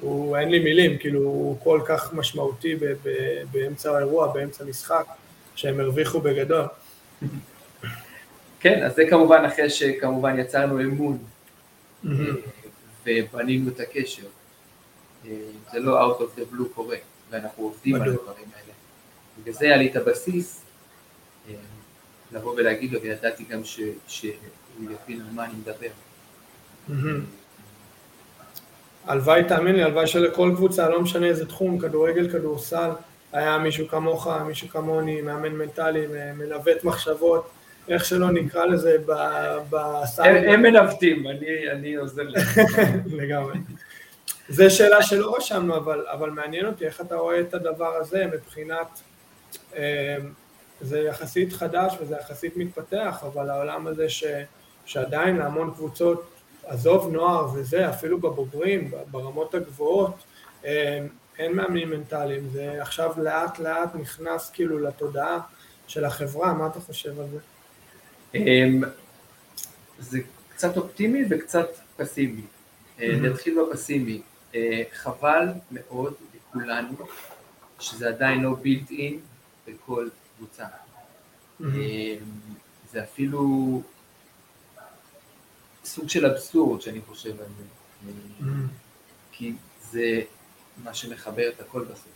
Speaker 1: הוא, אין לי מילים, כאילו, הוא כל כך משמעותי ב, ב, באמצע האירוע, באמצע המשחק, שהם הרוויחו בגדול.
Speaker 2: כן, אז זה כמובן אחרי שכמובן יצרנו אמון ובנינו את הקשר. אה, זה לא out of the blue קורה, ואנחנו עובדים על הדברים האלה. בגלל זה היה לי את הבסיס אה, לבוא ולהגיד לו, וידעתי גם שהוא יבין על מה אני מדבר.
Speaker 1: הלוואי, תאמין לי, הלוואי שלכל קבוצה, לא משנה איזה תחום, כדורגל, כדורסל, היה מישהו כמוך, מישהו כמוני, מאמן מנטלי, מנווט מחשבות, איך שלא נקרא לזה
Speaker 2: בסל. הם מנווטים, אני עוזר להם.
Speaker 1: לגמרי. זו שאלה שלא רשמנו, אבל, אבל מעניין אותי איך אתה רואה את הדבר הזה מבחינת זה יחסית חדש וזה יחסית מתפתח, אבל העולם הזה ש, שעדיין להמון קבוצות, עזוב נוער וזה, אפילו בבוגרים, ברמות הגבוהות, אמ, אין מאמנים מנטליים, זה עכשיו לאט לאט נכנס כאילו לתודעה של החברה, מה אתה חושב על זה?
Speaker 2: אמ, זה קצת אופטימי וקצת פסימי. אה, נתחיל בפסימי. אה, חבל מאוד לכולנו שזה עדיין לא בילט אין בכל קבוצה. אמ, זה אפילו סוג של אבסורד שאני חושב על זה, כי זה מה שמחבר את הכל בסוף.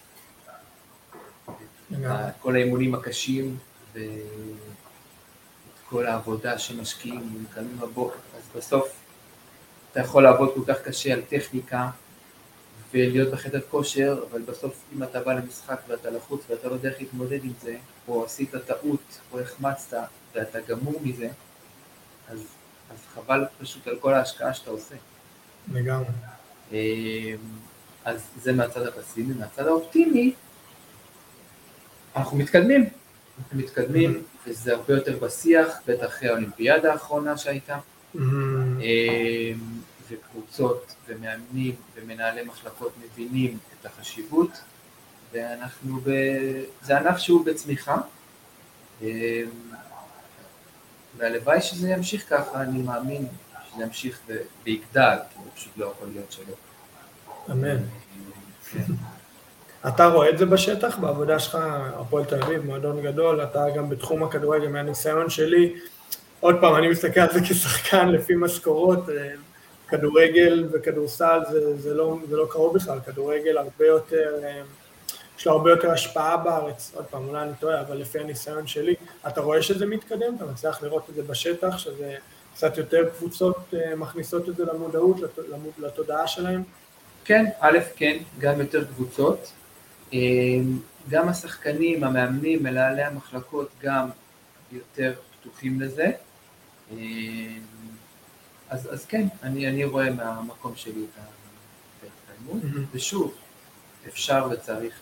Speaker 2: כל האימונים הקשים ואת כל העבודה שמשקיעים ומקיימים בבוקר, אז בסוף אתה יכול לעבוד כל כך קשה על טכניקה ולהיות בחדר כושר, אבל בסוף אם אתה בא למשחק ואתה לחוץ ואתה לא יודע איך להתמודד עם זה, או עשית טעות, או החמצת, ואתה גמור מזה, אז, אז חבל פשוט על כל ההשקעה שאתה עושה.
Speaker 1: לגמרי.
Speaker 2: אמ, אז זה מהצד הפסימי. מהצד האופטימי, אנחנו מתקדמים. אנחנו מתקדמים, mm-hmm. וזה הרבה יותר בשיח, בטח אחרי האולימפיאדה האחרונה שהייתה. וקבוצות ומאמנים ומנהלי מחלקות מבינים את החשיבות, ואנחנו ב... זה ענף שהוא בצמיחה, אמ, והלוואי שזה ימשיך ככה, אני מאמין שזה ימשיך ויגדל, כי זה פשוט לא יכול להיות שלא.
Speaker 1: אמן. כן. אתה רואה את זה בשטח, בעבודה שלך, הפועל תל אביב, מועדון גדול, אתה גם בתחום הכדורגל, מהניסיון שלי, עוד פעם, אני מסתכל על זה כשחקן לפי משכורות, אה, כדורגל וכדורסל זה, זה, לא, זה לא קרוב בכלל, כדורגל הרבה יותר, אה, יש לו הרבה יותר השפעה בארץ, עוד פעם, אולי אני טועה, אבל לפי הניסיון שלי, אתה רואה שזה מתקדם, אתה מצליח לראות את זה בשטח, שזה קצת יותר קבוצות אה, מכניסות את זה למודעות, לתודעה שלהם?
Speaker 2: כן, א', כן, גם יותר קבוצות. אה, גם השחקנים, המאמנים, מנהלי המחלקות גם יותר פתוחים לזה. אז, אז כן, אני, אני רואה מהמקום שלי את ההתקדמות, mm-hmm. ושוב, אפשר וצריך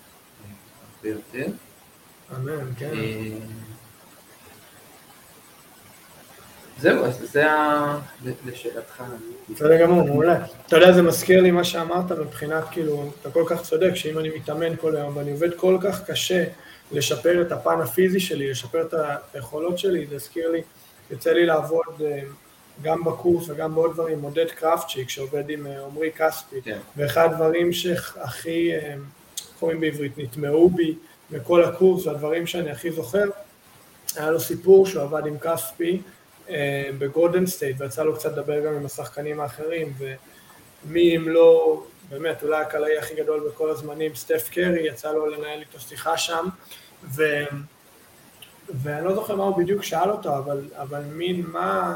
Speaker 2: הרבה יותר.
Speaker 1: אמן, כן. אה,
Speaker 2: זהו, אז זה ה... לשאלתך.
Speaker 1: בסדר גמור, מעולה. אתה יודע, זה מזכיר לי מה שאמרת מבחינת, כאילו, אתה כל כך צודק, שאם אני מתאמן כל היום ואני עובד כל כך קשה לשפר את הפן הפיזי שלי, לשפר את היכולות שלי, זה הזכיר לי, יוצא לי לעבוד אה, גם בקורס וגם בעוד דברים, עודד קרפצ'יק שעובד עם אה, עמרי כספי, כן. ואחד הדברים שהכי, אה, איך קוראים בעברית, נטמעו בי בכל הקורס, והדברים שאני הכי זוכר, היה לו סיפור שהוא עבד עם כספי אה, בגולדן סטייט, ויצא לו קצת לדבר גם עם השחקנים האחרים, ומי אם לא, באמת, אולי הקלעי הכי גדול בכל הזמנים, סטף קרי, יצא לו לנהל איתו שיחה שם, ו... ואני לא זוכר מה הוא בדיוק שאל אותו, אבל, אבל מין מה,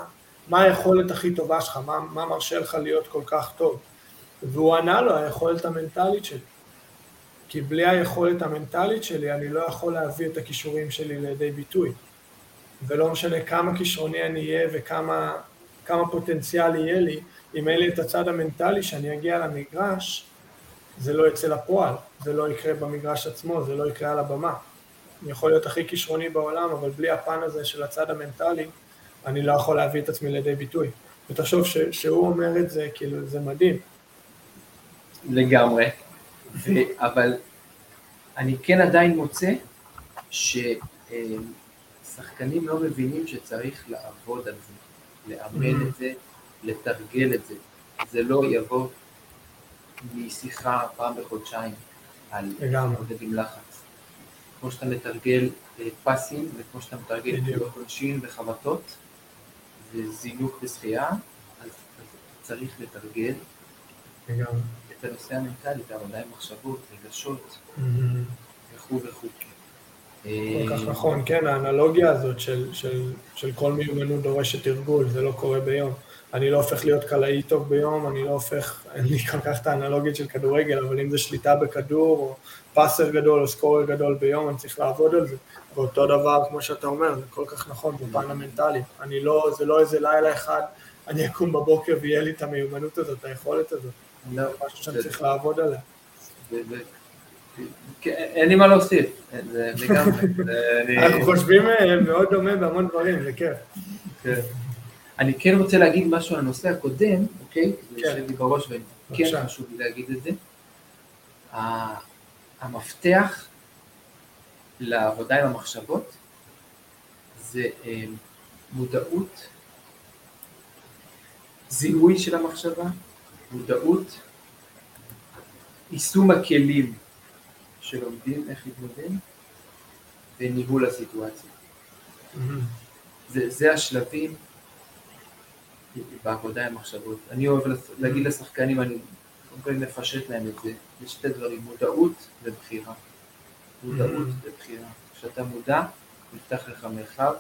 Speaker 1: מה היכולת הכי טובה שלך, מה, מה מרשה לך להיות כל כך טוב. והוא ענה לו, היכולת המנטלית שלי. כי בלי היכולת המנטלית שלי, אני לא יכול להביא את הכישורים שלי לידי ביטוי. ולא משנה כמה כישרוני אני אהיה וכמה פוטנציאל יהיה לי, אם אין לי את הצד המנטלי שאני אגיע למגרש, זה לא יצא לפועל, זה לא יקרה במגרש עצמו, זה לא יקרה על הבמה. אני יכול להיות הכי כישרוני בעולם, אבל בלי הפן הזה של הצד המנטלי, אני לא יכול להביא את עצמי לידי ביטוי. ותחשוב ש, שהוא אומר את זה, כאילו, זה מדהים.
Speaker 2: לגמרי, ו, אבל אני כן עדיין מוצא ששחקנים לא מבינים שצריך לעבוד על זה, לאמן את זה, לתרגל את זה. זה לא יבוא משיחה פעם בחודשיים על להתמודד עם לחץ. כמו שאתה מתרגל אה, פסים וכמו שאתה מתרגל עונשין וחבטות, וזינוק בשחייה, אז צריך לתרגל את הנושא המנטלי, העבודה עם מחשבות, רגשות, וכו' וכו'.
Speaker 1: כל כך אה, נכון, כן, האנלוגיה הזאת של, של, של כל מיומנות דורשת תרגול, זה לא קורה ביום. אני לא הופך להיות קלעי טוב ביום, אני לא הופך, אין לי כל כך את האנלוגית של כדורגל, אבל אם זה שליטה בכדור, או פאסר גדול, או סקורר גדול ביום, אני צריך לעבוד על זה. ואותו דבר, כמו שאתה אומר, זה כל כך נכון בפן המנטלי. אני לא, זה לא איזה לילה אחד, אני אקום בבוקר ויהיה לי את המיומנות הזאת, היכולת הזאת. זה משהו שאני צריך לעבוד עליה.
Speaker 2: כן, אין לי מה להוסיף, זה לגמרי.
Speaker 1: אנחנו חושבים אה, מאוד דומה בהמון דברים, זה כיף.
Speaker 2: כן. אני כן רוצה להגיד משהו על הנושא הקודם, אוקיי? זה יושב לי בראש וכן חשוב לי להגיד את זה. המפתח לעבודה עם המחשבות זה אה, מודעות, זיהוי של המחשבה, מודעות, יישום הכלים שלומדים איך להתמודד וניהול הסיטואציה. Mm-hmm. זה, זה השלבים בעבודה עם מחשבות. אני אוהב להגיד לשחקנים, אני כל מפשט להם את זה, יש שתי דברים, מודעות ובחירה. מודעות ובחירה. כשאתה מודע, נפתח לך מרחב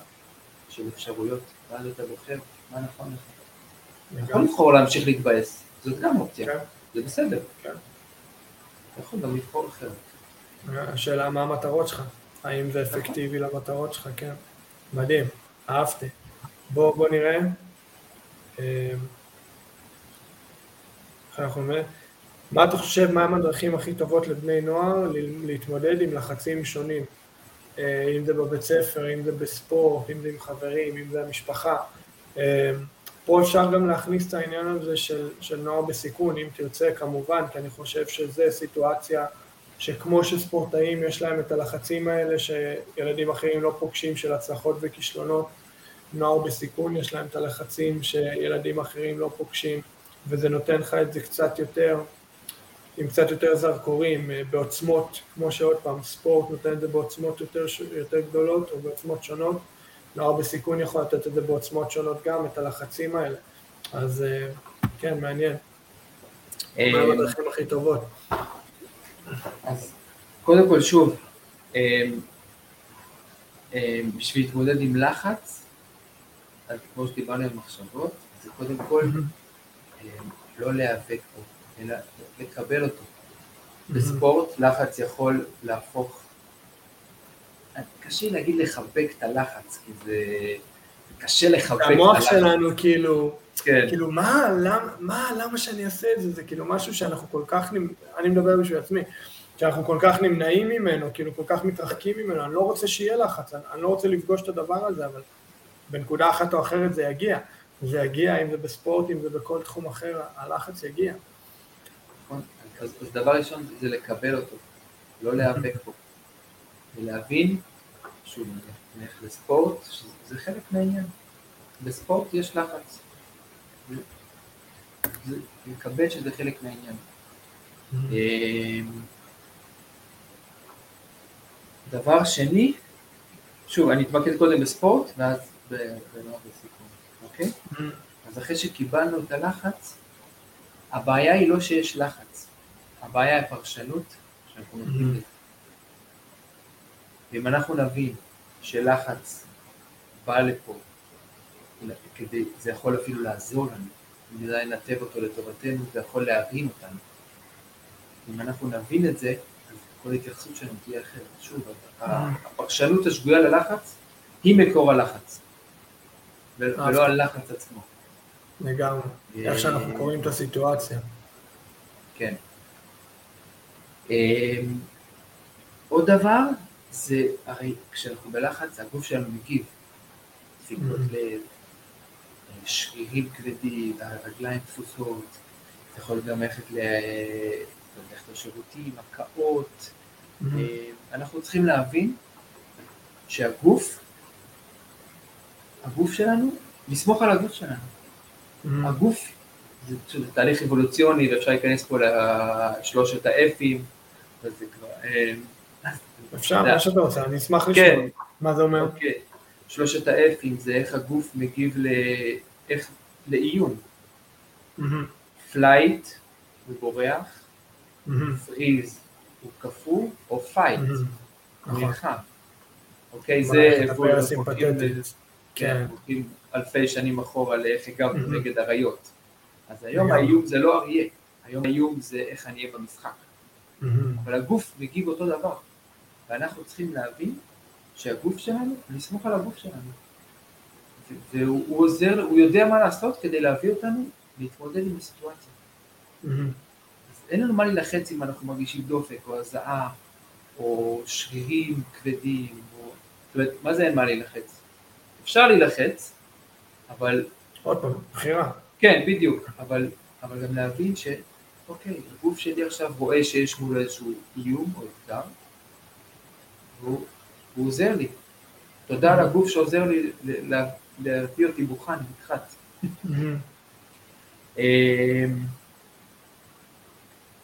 Speaker 2: של אפשרויות, ואז אתה בוחר מה נכון לך. אתה יכול לבחור להמשיך להתבאס, זאת גם אופציה, כן. זה בסדר. כן. אתה יכול גם לבחור אחרת.
Speaker 1: השאלה מה המטרות שלך, האם זה אפקטיבי למטרות שלך, כן. מדהים, אהבתי. בוא, בוא נראה. איך אנחנו נראה? מה אתה חושב, מהם הדרכים הכי טובות לבני נוער להתמודד עם לחצים שונים? אה, אם זה בבית ספר, אם זה בספורט, אם זה עם חברים, אם זה המשפחה. אמ, פה אפשר גם להכניס את העניין הזה של, של נוער בסיכון, אם תרצה כמובן, כי אני חושב שזו סיטואציה שכמו שספורטאים יש להם את הלחצים האלה שילדים אחרים לא פוגשים של הצלחות וכישלונות, נוער בסיכון יש להם את הלחצים שילדים אחרים לא פוגשים, וזה נותן לך את זה קצת יותר, עם קצת יותר זרקורים, אה, בעוצמות, כמו שעוד פעם, ספורט נותן את זה בעוצמות יותר, יותר גדולות או בעוצמות שונות, נוער בסיכון יכול לתת את זה בעוצמות שונות גם, את הלחצים האלה. אז אה, כן, מעניין. אה, מה הדרכים הכי טובות?
Speaker 2: אז קודם כל, שוב, בשביל להתמודד עם לחץ, אז כמו שדיברנו עם מחשבות, זה קודם כל לא להיאבק בו, אלא לקבל אותו. בספורט לחץ יכול להפוך, קשה להגיד לחבק את הלחץ, כי זה קשה לחבק את הלחץ.
Speaker 1: המוח שלנו כאילו, כן. כאילו מה, למה, מה, למה שאני אעשה את זה, זה כאילו משהו שאנחנו כל כך, אני מדבר בשביל עצמי, שאנחנו כל כך נמנעים ממנו, כאילו כל כך מתרחקים ממנו, אני לא רוצה שיהיה לחץ, אני, אני לא רוצה לפגוש את הדבר הזה, אבל בנקודה אחת או אחרת זה יגיע. זה יגיע, אם זה בספורט, אם זה בכל תחום אחר, הלחץ יגיע.
Speaker 2: נכון, אז, אז דבר ראשון זה לקבל אותו, לא להיאבק בו, ולהבין, שוב, נלך לספורט, שזה חלק מהעניין. בספורט יש לחץ. לקבל שזה חלק מהעניין. אמ, דבר שני, שוב, אני אתמקד קודם בספורט, ואז בנוער בסיכון, אוקיי? Mm-hmm. אז אחרי שקיבלנו את הלחץ, הבעיה היא לא שיש לחץ, הבעיה היא הפרשנות שאנחנו נותנים mm-hmm. לזה. ואם אנחנו נבין שלחץ בא לפה, כדי, זה יכול אפילו לעזור לנו, אם נדע לנתב אותו לטובתנו, זה יכול להבין אותנו. אם אנחנו נבין את זה, אז כל ההתייחסות שלנו תהיה אחרת. שוב, mm-hmm. הפרשנות השגויה ללחץ היא מקור הלחץ. ולא הלחץ עצמו.
Speaker 1: לגמרי, איך שאנחנו קוראים את הסיטואציה.
Speaker 2: כן. אמ, עוד דבר, זה הרי כשאנחנו בלחץ, הגוף שלנו מגיב. דפיקות mm-hmm. לב, שרירים כבדים, הרגליים תפוסות, אתה יכול גם ללכת לשירותים, הקאות. Mm-hmm. אנחנו צריכים להבין שהגוף הגוף שלנו, לסמוך על הגוף שלנו. Mm-hmm. הגוף, זה תהליך אבולוציוני ואפשר להיכנס פה לשלושת ה F ים, וזה כבר... אה,
Speaker 1: אפשר, מה שאתה רוצה, אני אשמח לשמוע. כן. מה זה אומר?
Speaker 2: אוקיי. שלושת ה F ים זה איך הגוף מגיב לאיום. flight, הוא בורח, freeze, הוא קפוא, או fight, הוא נלחם. אוקיי, זה... כן. הולכים אלפי שנים אחורה לאיך הגבנו mm-hmm. נגד אריות. אז היום האיום זה לא אריה, היום האיום זה איך אני אהיה במשחק. Mm-hmm. אבל הגוף מגיב אותו דבר, ואנחנו צריכים להבין שהגוף שלנו, לסמוך על הגוף שלנו. והוא עוזר, הוא יודע מה לעשות כדי להביא אותנו להתמודד עם הסיטואציה. Mm-hmm. אז אין לנו מה להילחץ אם אנחנו מרגישים דופק או הזעה או שרירים כבדים, או... זאת אומרת, מה זה אין מה להילחץ? אפשר להילחץ, אבל...
Speaker 1: עוד פעם, בחירה.
Speaker 2: כן, בדיוק, אבל, אבל גם להבין ש... אוקיי, הגוף שלי עכשיו רואה שיש מול איזשהו איום או אתגר, והוא, והוא עוזר לי. תודה על הגוף שעוזר לי להביא אותי מוכן, נדחת.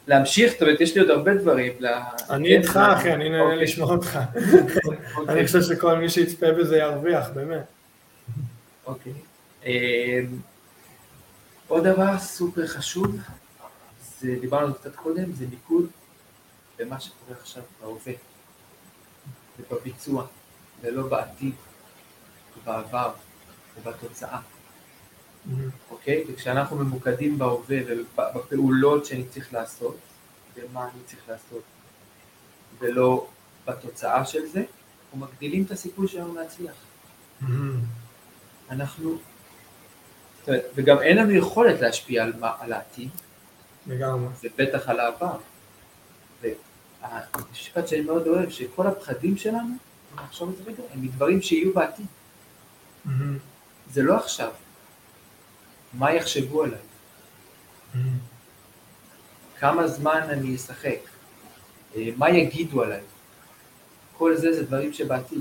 Speaker 2: להמשיך, זאת אומרת, יש לי עוד הרבה דברים.
Speaker 1: אני איתך, אחי, אני נהנה אוקיי. לשמוע אותך. אוקיי. אני חושב שכל מי שיצפה בזה ירוויח, באמת.
Speaker 2: אוקיי. אמ, עוד דבר סופר חשוב, זה דיברנו קצת קודם, זה מיקוד במה שקורה עכשיו בהווה, ובביצוע, ולא בעתיד, ובעבר, ובתוצאה. אוקיי? וכשאנחנו ממוקדים בהווה ובפעולות שאני צריך לעשות, במה אני צריך לעשות, ולא בתוצאה של זה, אנחנו מגדילים את הסיכוי שלנו להצליח. אנחנו, וגם אין לנו יכולת להשפיע על, מה, על העתיד,
Speaker 1: לגמרי.
Speaker 2: זה בטח על העבר. והמשפט שאני מאוד אוהב, שכל הפחדים שלנו, נחשוב על זה רגע, הם מדברים שיהיו בעתיד. זה לא עכשיו. מה יחשבו עליי? כמה זמן אני אשחק? אה, מה יגידו עליי? כל זה זה דברים שבעתיד.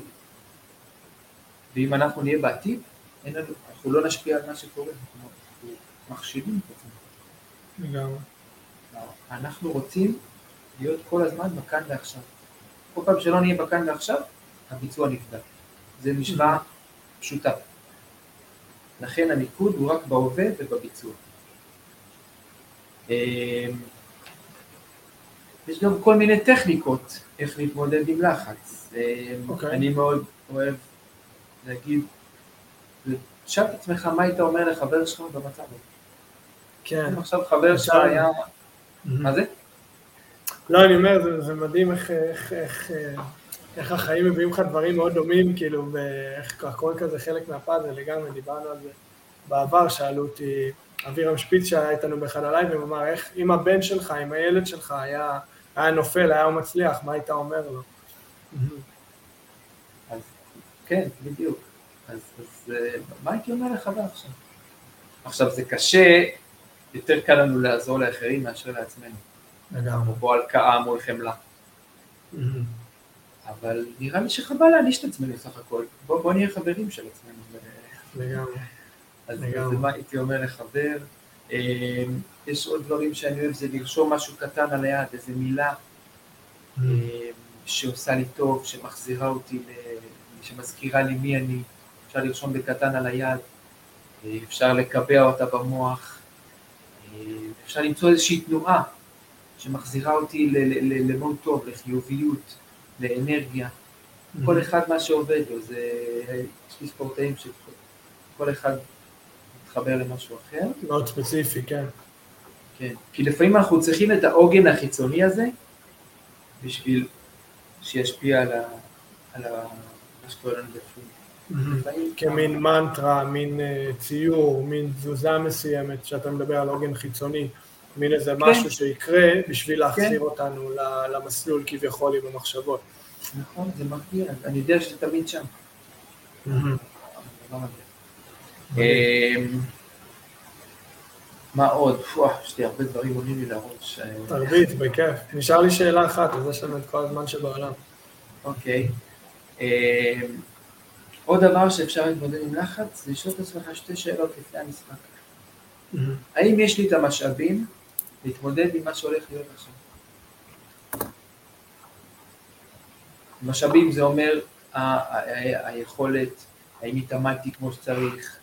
Speaker 2: ואם אנחנו נהיה בעתיד, אין לנו, אנחנו לא נשפיע על מה שקורה, אנחנו מכשילים את עצמנו.
Speaker 1: לגמרי.
Speaker 2: אנחנו רוצים להיות כל הזמן בכאן ועכשיו. כל פעם שלא נהיה בכאן ועכשיו, הביצוע נפגע. זה משוואה פשוטה. לכן המיקוד הוא רק בהווה ובביצוע. אמ, יש גם כל מיני טכניקות איך להתמודד עם לחץ. Okay. אמ, אוקיי. אני מאוד אוהב להגיד, תשאל את עצמך מה היית אומר לחבר שלך במצב הזה. כן. אם עכשיו חבר שלך היה... מה זה?
Speaker 1: לא, אני אומר, זה, זה מדהים איך, איך, החיים מביאים לך דברים מאוד דומים, כאילו, ואיך הכל כזה חלק מהפאזל, לגמרי, דיברנו על זה בעבר, שאלו אותי, אבירם שפיץ שהיה איתנו באחד הלייבים, אמר, איך אם הבן שלך, אם הילד שלך היה, היה נופל, היה מצליח, מה היית אומר לו?
Speaker 2: אז כן, בדיוק. אז, אז מה הייתי אומר לחבר עכשיו? עכשיו, זה קשה, יותר קל לנו לעזור לאחרים מאשר לעצמנו. לגמרי. או הלקאה מול חמלה. אבל נראה לי שחבל להעניש את עצמנו סך הכל. בוא, בוא נהיה חברים של עצמנו.
Speaker 1: לגמרי.
Speaker 2: אז זה מה הייתי אומר לחבר. אמ, יש עוד דברים שאני אוהב, זה לרשום משהו קטן על היד, איזה מילה אמ, שעושה לי טוב, שמחזירה אותי, שמזכירה לי מי אני. אפשר לרשום בקטן על היד, אפשר לקבע אותה במוח, אפשר למצוא איזושהי תנועה שמחזירה אותי למוד טוב, לחיוביות, לאנרגיה. כל אחד מה שעובד לו, זה, יש לי ספורטאים שכל אחד מתחבר למשהו אחר.
Speaker 1: מאוד ספציפי, כן.
Speaker 2: כן, כי לפעמים אנחנו צריכים את העוגן החיצוני הזה בשביל שישפיע על, ה, על ה, מה שקורה לנו בפנים.
Speaker 1: כמין מנטרה, מין אה, ציור, מין תזוזה מסוימת, שאתה מדבר על עוגן חיצוני. מין איזה כן. משהו שיקרה בשביל להחזיר כן. אותנו למסלול כביכול עם המחשבות.
Speaker 2: נכון, זה מרגיע, אני יודע שזה תמיד שם. אמ, מה עוד? יש לי הרבה דברים עולים לי לראש.
Speaker 1: תרבית, בכיף. נשאר לי שאלה אחת, אז יש לנו את כל הזמן שבעולם.
Speaker 2: אוקיי. אמ, עוד דבר שאפשר להתמודד עם לחץ, זה לשאול את עצמך שתי שאלות לפני המשחק. האם יש לי את המשאבים להתמודד עם מה שהולך להיות עכשיו. משאבים זה אומר היכולת, האם התאמנתי כמו שצריך,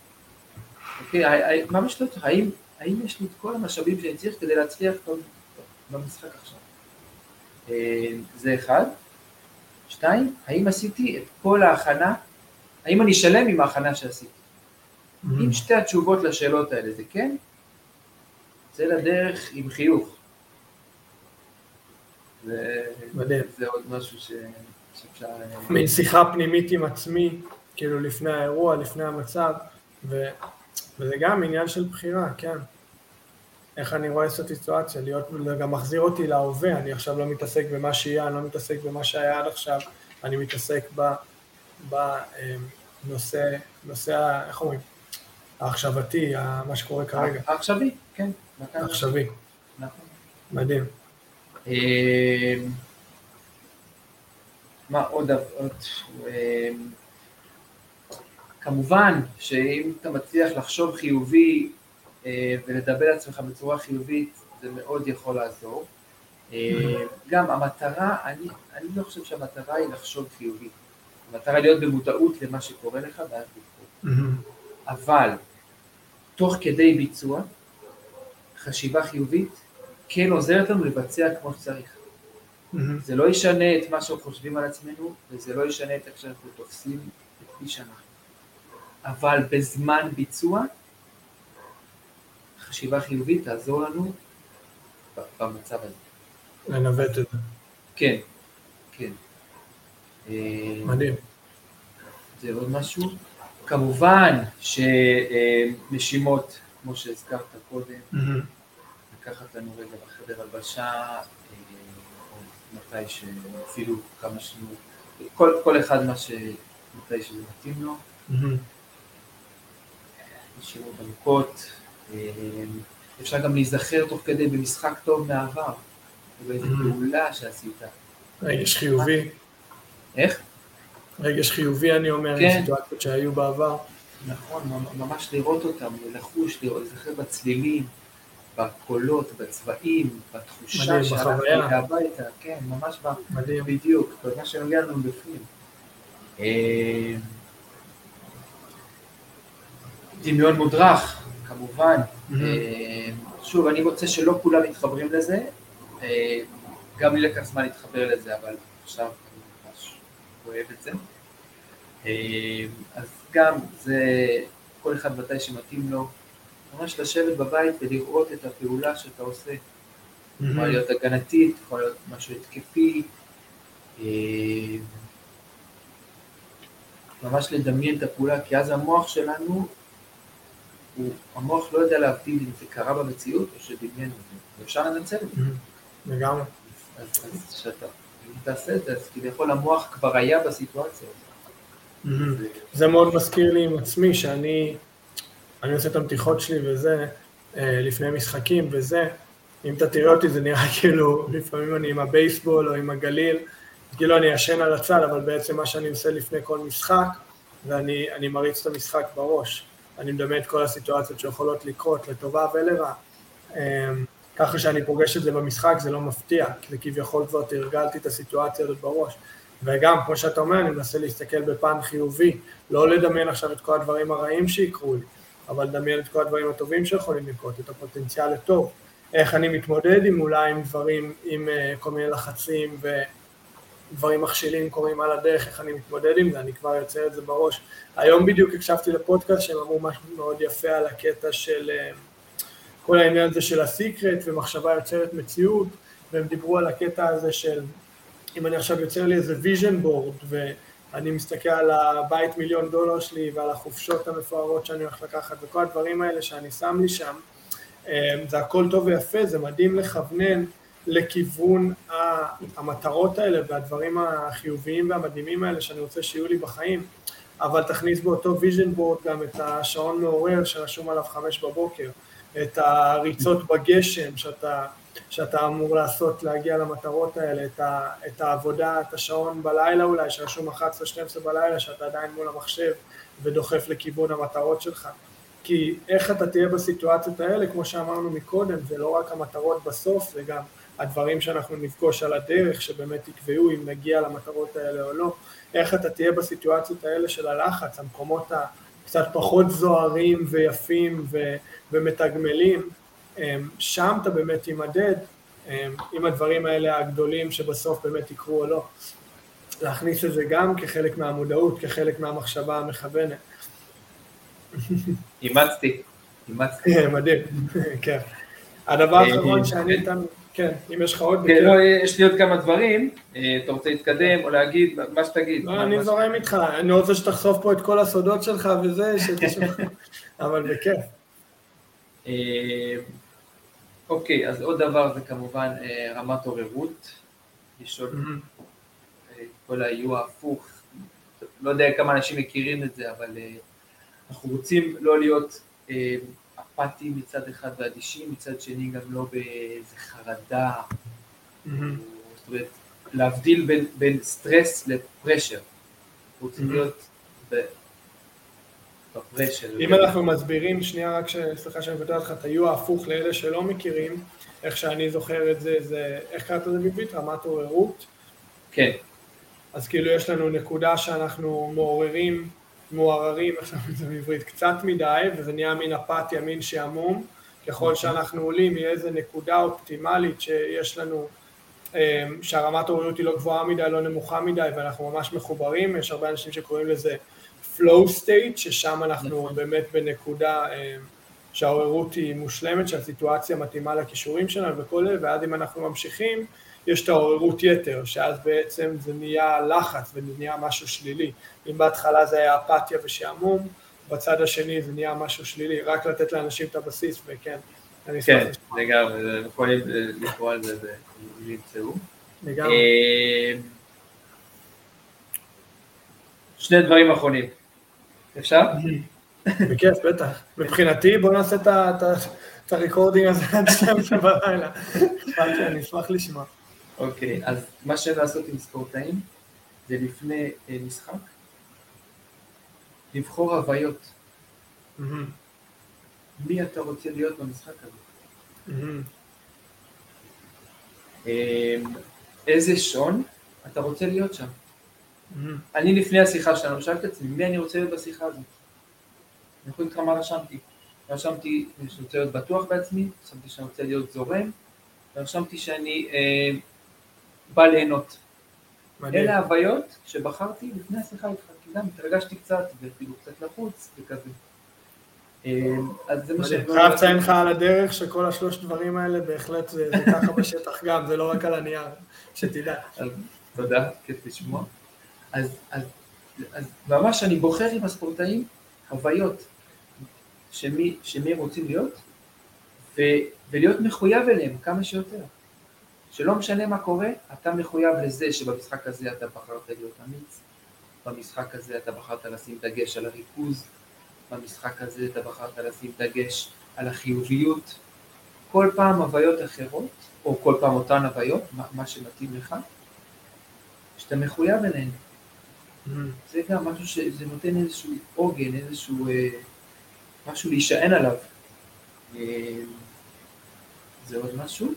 Speaker 2: אוקיי, ממש לא צריך, האם, האם יש לי את כל המשאבים שאני צריך כדי להצליח במשחק עכשיו? אה, זה אחד. שתיים, האם עשיתי את כל ההכנה, האם אני שלם עם ההכנה שעשיתי? אם שתי התשובות לשאלות האלה זה כן, צא לדרך עם חיוך. מדהים. זה עוד משהו ש... שאפשר...
Speaker 1: מין שיחה פנימית עם עצמי, כאילו לפני האירוע, לפני המצב, ו... וזה גם עניין של בחירה, כן. איך אני רואה את הסיטואציה, להיות, גם מחזיר אותי להווה, אני עכשיו לא מתעסק במה שיהיה, אני לא מתעסק במה שהיה עד עכשיו, אני מתעסק בנושא, אמ, נושא, איך אומרים, העכשוותי, מה שקורה כרגע.
Speaker 2: העכשווי, כן.
Speaker 1: עכשווי. נכון. מדהים. אמ,
Speaker 2: מה עוד? אמ, כמובן שאם אתה מצליח לחשוב חיובי אה, ולדבר לעצמך בצורה חיובית, זה מאוד יכול לעזור. אמ, גם המטרה, אני, אני לא חושב שהמטרה היא לחשוב חיובי. המטרה היא להיות במודעות למה שקורה לך ואז לבחור. אבל תוך כדי ביצוע, חשיבה חיובית כן עוזרת לנו לבצע כמו שצריך. Mm-hmm. זה לא ישנה את מה שאנחנו חושבים על עצמנו, וזה לא ישנה את איך שאנחנו תופסים את מי שאנחנו. אבל בזמן ביצוע, חשיבה חיובית תעזור לנו במצב הזה.
Speaker 1: לנווט את זה.
Speaker 2: כן, כן.
Speaker 1: מדהים.
Speaker 2: זה עוד משהו? כמובן שנשימות, כמו שהזכרת קודם, לקחת לנו רגע בחדר הלבשה, מתי שאפילו כמה שניות, כל, כל אחד מה ש... מתי שזה מתאים לו. נשימות עמוקות. אפשר גם להיזכר תוך כדי במשחק טוב מהעבר, ובאיזו פעולה שעשית.
Speaker 1: רגש חיובי.
Speaker 2: איך?
Speaker 1: רגש חיובי, אני אומר, כן. סיטואציות שהיו בעבר.
Speaker 2: נכון, ממש לראות אותם, לחוש, לראות, לזכר בצלילים, בקולות, בצבעים, בתחושה
Speaker 1: שהלכתי
Speaker 2: הביתה, כן, ממש מדהים. בדיוק, במה שנוגע לנו בפנים. אה, דמיון מודרך, כמובן. אה, שוב, אני רוצה שלא כולם מתחברים לזה, אה, גם לי לקח זמן להתחבר לזה, אבל עכשיו אני ממש אוהב את זה. אז גם זה, כל אחד מתי שמתאים לו, ממש לשבת בבית ולראות את הפעולה שאתה עושה. יכולה להיות הגנתית, יכול להיות משהו התקפי, ממש לדמיין את הפעולה, כי אז המוח שלנו, הוא, המוח לא יודע להבדיל אם זה קרה במציאות או שדמיין את זה, ואפשר לנצל את זה.
Speaker 1: לגמרי.
Speaker 2: אז כשאתה, תעשה את זה, אז כביכול המוח כבר היה בסיטואציה הזאת.
Speaker 1: זה מאוד מזכיר לי עם עצמי, שאני אני עושה את המתיחות שלי וזה, אה, לפני משחקים וזה, אם אתה תראה אותי זה נראה כאילו, לפעמים אני עם הבייסבול או עם הגליל, כאילו אני ישן על הצד, אבל בעצם מה שאני עושה לפני כל משחק, ואני מריץ את המשחק בראש. אני מדמה את כל הסיטואציות שיכולות לקרות, לטובה ולרע. אמ, ככה שאני פוגש את זה במשחק זה לא מפתיע, כי כביכול כבר תרגלתי את הסיטואציה הזאת בראש. וגם, כמו שאתה אומר, אני מנסה להסתכל בפן חיובי, לא לדמיין עכשיו את כל הדברים הרעים שיקרו לי, אבל לדמיין את כל הדברים הטובים שיכולים לקרות, את הפוטנציאל לטוב. איך אני מתמודד עם אולי עם דברים, עם uh, כל מיני לחצים ודברים מכשילים קורים על הדרך, איך אני מתמודד עם זה, אני כבר יוצר את זה בראש. היום בדיוק הקשבתי לפודקאסט שהם אמרו משהו מאוד יפה על הקטע של uh, כל העניין הזה של הסיקרט ומחשבה יוצרת מציאות, והם דיברו על הקטע הזה של אם אני עכשיו יוצר לי איזה vision board ואני מסתכל על הבית מיליון דולר שלי ועל החופשות המפוארות שאני הולך לקחת וכל הדברים האלה שאני שם לי שם, אה, זה הכל טוב ויפה, זה מדהים לכוונן לכיוון המטרות האלה והדברים החיוביים והמדהימים האלה שאני רוצה שיהיו לי בחיים, אבל תכניס באותו vision board גם את השעון מעורר שרשום עליו חמש בבוקר, את הריצות בגשם שאתה, שאתה אמור לעשות להגיע למטרות האלה, את, ה, את העבודה, את השעון בלילה אולי, שרשום 11-12 בלילה, שאתה עדיין מול המחשב ודוחף לכיוון המטרות שלך. כי איך אתה תהיה בסיטואציות האלה, כמו שאמרנו מקודם, זה לא רק המטרות בסוף, זה גם הדברים שאנחנו נפגוש על הדרך, שבאמת יקבעו אם נגיע למטרות האלה או לא, איך אתה תהיה בסיטואציות האלה של הלחץ, המקומות הקצת פחות זוהרים ויפים ו, ומתגמלים, שם אתה באמת תימדד אמ, עם הדברים האלה הגדולים שבסוף באמת יקרו או לא. להכניס את זה גם כחלק מהמודעות, כחלק מהמחשבה המכוונת.
Speaker 2: אימצתי, אימצתי.
Speaker 1: מדהים, כן. הדבר אה, האחרון אה, שאני אתן, כן, אם יש לך עוד...
Speaker 2: כן, לא, יש לי עוד כמה דברים, אה, אתה רוצה להתקדם או להגיד, מה שתגיד.
Speaker 1: לא, אני זורם איתך, אני רוצה שתחשוף פה את כל הסודות שלך וזה, אבל בכיף.
Speaker 2: אוקיי, אז עוד דבר זה כמובן רמת עוררות, לשאול כל האיוע ההפוך, לא יודע כמה אנשים מכירים את זה, אבל אנחנו רוצים לא להיות אה, אפאתיים מצד אחד ואדישים, מצד שני גם לא באיזה חרדה. זאת אומרת, להבדיל בין, בין סטרס לפרשר. רוצים. להיות בפרשר.
Speaker 1: אם אנחנו מסבירים, שנייה רק, סליחה שאני כותב לך, את היו ההפוך לאלה שלא מכירים, איך שאני זוכר את זה, זה, איך קראת לזה בעברית? רמת עוררות?
Speaker 2: כן.
Speaker 1: אז כאילו יש לנו נקודה שאנחנו מעוררים מעוררים, איך שאומרים את זה בעברית, קצת מדי, וזה נהיה מין אפתיה, מין שעמום. ככל שאנחנו עולים מאיזה נקודה אופטימלית שיש לנו, אמ, שהרמת עוררות היא לא גבוהה מדי, לא נמוכה מדי, ואנחנו ממש מחוברים, יש הרבה אנשים שקוראים לזה flow state, ששם אנחנו נכון. באמת בנקודה אמ, שהעוררות היא מושלמת, שהסיטואציה מתאימה לכישורים שלנו וכל זה, ואז אם אנחנו ממשיכים, יש את העוררות יתר, שאז בעצם זה נהיה לחץ וזה נהיה משהו שלילי. אם בהתחלה זה היה אפתיה ושעמום, בצד השני זה נהיה משהו שלילי, רק לתת לאנשים את הבסיס, וכן,
Speaker 2: אני אשמח כן, לגמרי, יכולים לקרוא על זה וימצאו. לגמרי. אה, שני דברים אחרונים. אפשר?
Speaker 1: בכיף, בטח. מבחינתי, בוא נעשה את הריקורדינג הזה עד 12 בלילה. אני אשמח לשמוע.
Speaker 2: אוקיי, אז מה לעשות עם ספורטאים זה לפני אה, משחק, לבחור הוויות. מי אתה רוצה להיות במשחק הזה? אמ, איזה שון אתה רוצה להיות שם? אני לפני השיחה שלנו שאלתי את עצמי, מי אני רוצה להיות בשיחה הזאת? אני יכול לך מה רשמתי. רשמתי שאני רוצה להיות בטוח בעצמי, רשמתי שאני רוצה להיות זורם, ורשמתי שאני אה, בא ליהנות. מדהים. אלה ההוויות שבחרתי לפני השיחה איתך, כי גם התרגשתי קצת, ואפילו קצת לחוץ וכזה.
Speaker 1: אה, אז זה מה שאני... חייב לציין לך על הדרך שכל השלוש דברים האלה בהחלט זה ככה בשטח גם, זה לא רק על הנייר, שתדע.
Speaker 2: תודה, כיף לשמוע. אז, אז, אז ממש אני בוחר עם הספורטאים הוויות שמי, שמי הם רוצים להיות, ו, ולהיות מחויב אליהם כמה שיותר. שלא משנה מה קורה, אתה מחויב לזה שבמשחק הזה אתה בחרת להיות אמיץ, במשחק הזה אתה בחרת לשים דגש על הריכוז, במשחק הזה אתה בחרת לשים דגש על החיוביות. כל פעם הוויות אחרות, או כל פעם אותן הוויות, מה, מה שמתאים לך, שאתה מחויב אליהן. זה גם משהו שזה נותן איזשהו עוגן, איזשהו אה, משהו להישען עליו. אה, זה עוד משהו.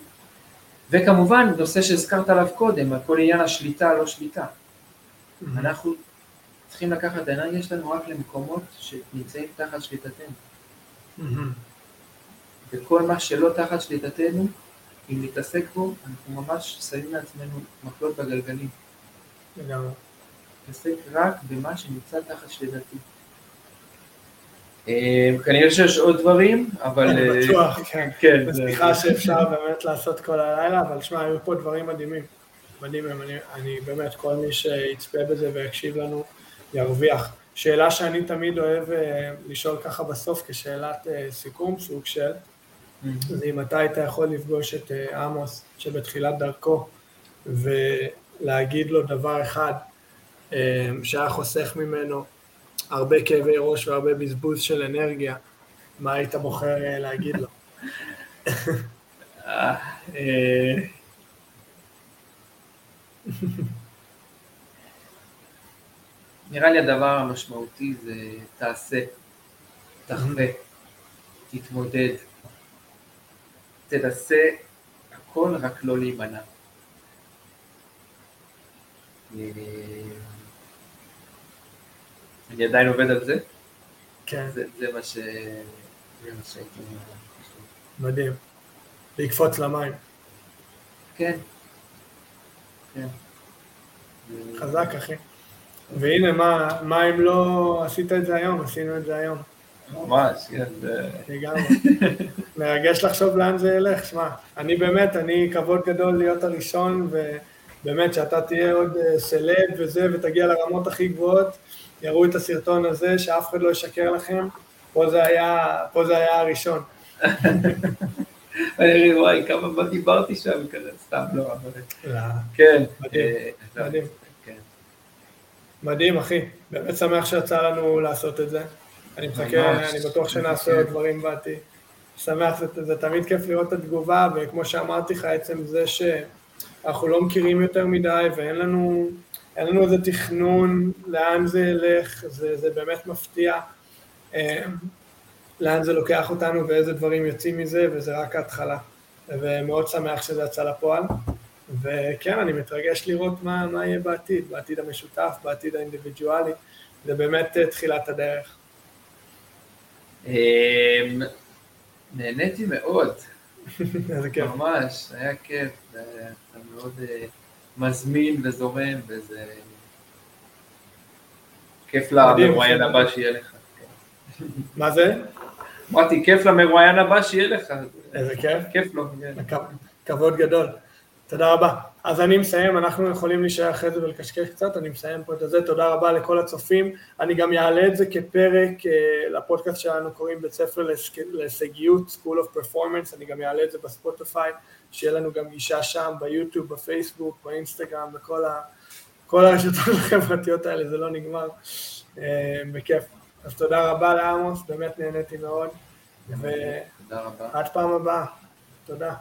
Speaker 2: וכמובן, נושא שהזכרת עליו קודם, על כל עניין השליטה, לא שליטה. אנחנו צריכים לקחת את האנרגיה שלנו רק למקומות שנמצאים תחת שליטתנו. וכל מה שלא תחת שליטתנו, אם נתעסק בו, אנחנו ממש שמים לעצמנו מקלות בגלגלים. לגמרי. נתעסק רק במה שנמצא תחת שליטתי. אה, כנראה שיש עוד דברים, אבל...
Speaker 1: אני אה, בטוח, כן. כן. סליחה שאפשר באמת לעשות כל הלילה, אבל שמע, היו פה דברים מדהימים. מדהימים, אני, אני באמת, כל מי שיצפה בזה ויקשיב לנו, ירוויח. שאלה שאני תמיד אוהב אה, לשאול ככה בסוף כשאלת סיכום, סוג של, זה אם אתה היית יכול לפגוש את עמוס שבתחילת דרכו ולהגיד לו דבר אחד שהיה חוסך ממנו הרבה כאבי ראש והרבה בזבוז של אנרגיה, מה היית בוחר אה, להגיד לו? אה,
Speaker 2: נראה לי הדבר המשמעותי זה תעשה, תחווה, תתמודד, תנסה הכל רק לא להימנע. אני עדיין עובד על זה. כן. זה, זה מה ש... זה מה שהייתי...
Speaker 1: מדהים. לקפוץ למים.
Speaker 2: כן. כן.
Speaker 1: חזק, אחי. והנה, מה, מה אם לא עשית את זה היום? עשינו את זה היום.
Speaker 2: ממש, כן.
Speaker 1: לגמרי. מרגש לחשוב לאן זה ילך, שמע, אני באמת, אני כבוד גדול להיות הראשון, ובאמת שאתה תהיה עוד אה, סלב וזה, ותגיע לרמות הכי גבוהות. יראו את הסרטון הזה, שאף אחד לא ישקר לכם, פה זה היה, פה זה היה הראשון.
Speaker 2: אני וואי, כמה מה דיברתי שם כזה, סתם לא, אבל...
Speaker 1: לא. כן. מדהים, אה, מדהים. כן. מדהים, אחי. באמת שמח שיצא לנו לעשות את זה. אני מחכה, אני בטוח שנעשה עוד דברים בעתיד. שמח, זה, תמיד כיף לראות את התגובה, וכמו שאמרתי לך, עצם זה שאנחנו לא מכירים יותר מדי, ואין לנו אין לנו איזה תכנון לאן זה ילך, זה, זה באמת מפתיע אה, לאן זה לוקח אותנו ואיזה דברים יוצאים מזה, וזה רק ההתחלה. ומאוד שמח שזה יצא לפועל. וכן, אני מתרגש לראות מה, מה יהיה בעתיד, בעתיד המשותף, בעתיד האינדיבידואלי. זה באמת אה, תחילת הדרך.
Speaker 2: אמ, נהניתי מאוד. איזה כיף. ממש, היה כיף. מאוד... אה, מזמין וזורם, וזה כיף למרואיין הבא שיהיה לך.
Speaker 1: מה זה?
Speaker 2: אמרתי, כיף למרואיין הבא שיהיה לך.
Speaker 1: איזה כיף.
Speaker 2: כיף לו. כן.
Speaker 1: כבוד גדול. תודה רבה. אז אני מסיים, אנחנו יכולים להישאר אחרי זה ולקשקש קצת, אני מסיים פה את זה, תודה רבה לכל הצופים, אני גם אעלה את זה כפרק אה, לפודקאסט שלנו, קוראים בית ספר להישגיות, School of Performance, אני גם אעלה את זה בספוטיפיי, שיהיה לנו גם גישה שם, ביוטיוב, בפייסבוק, באינסטגרם, בכל ה... כל הרשתות החברתיות האלה, זה לא נגמר, אה, בכיף. אז תודה רבה לעמוס, באמת נהניתי מאוד, ועד פעם הבאה, תודה.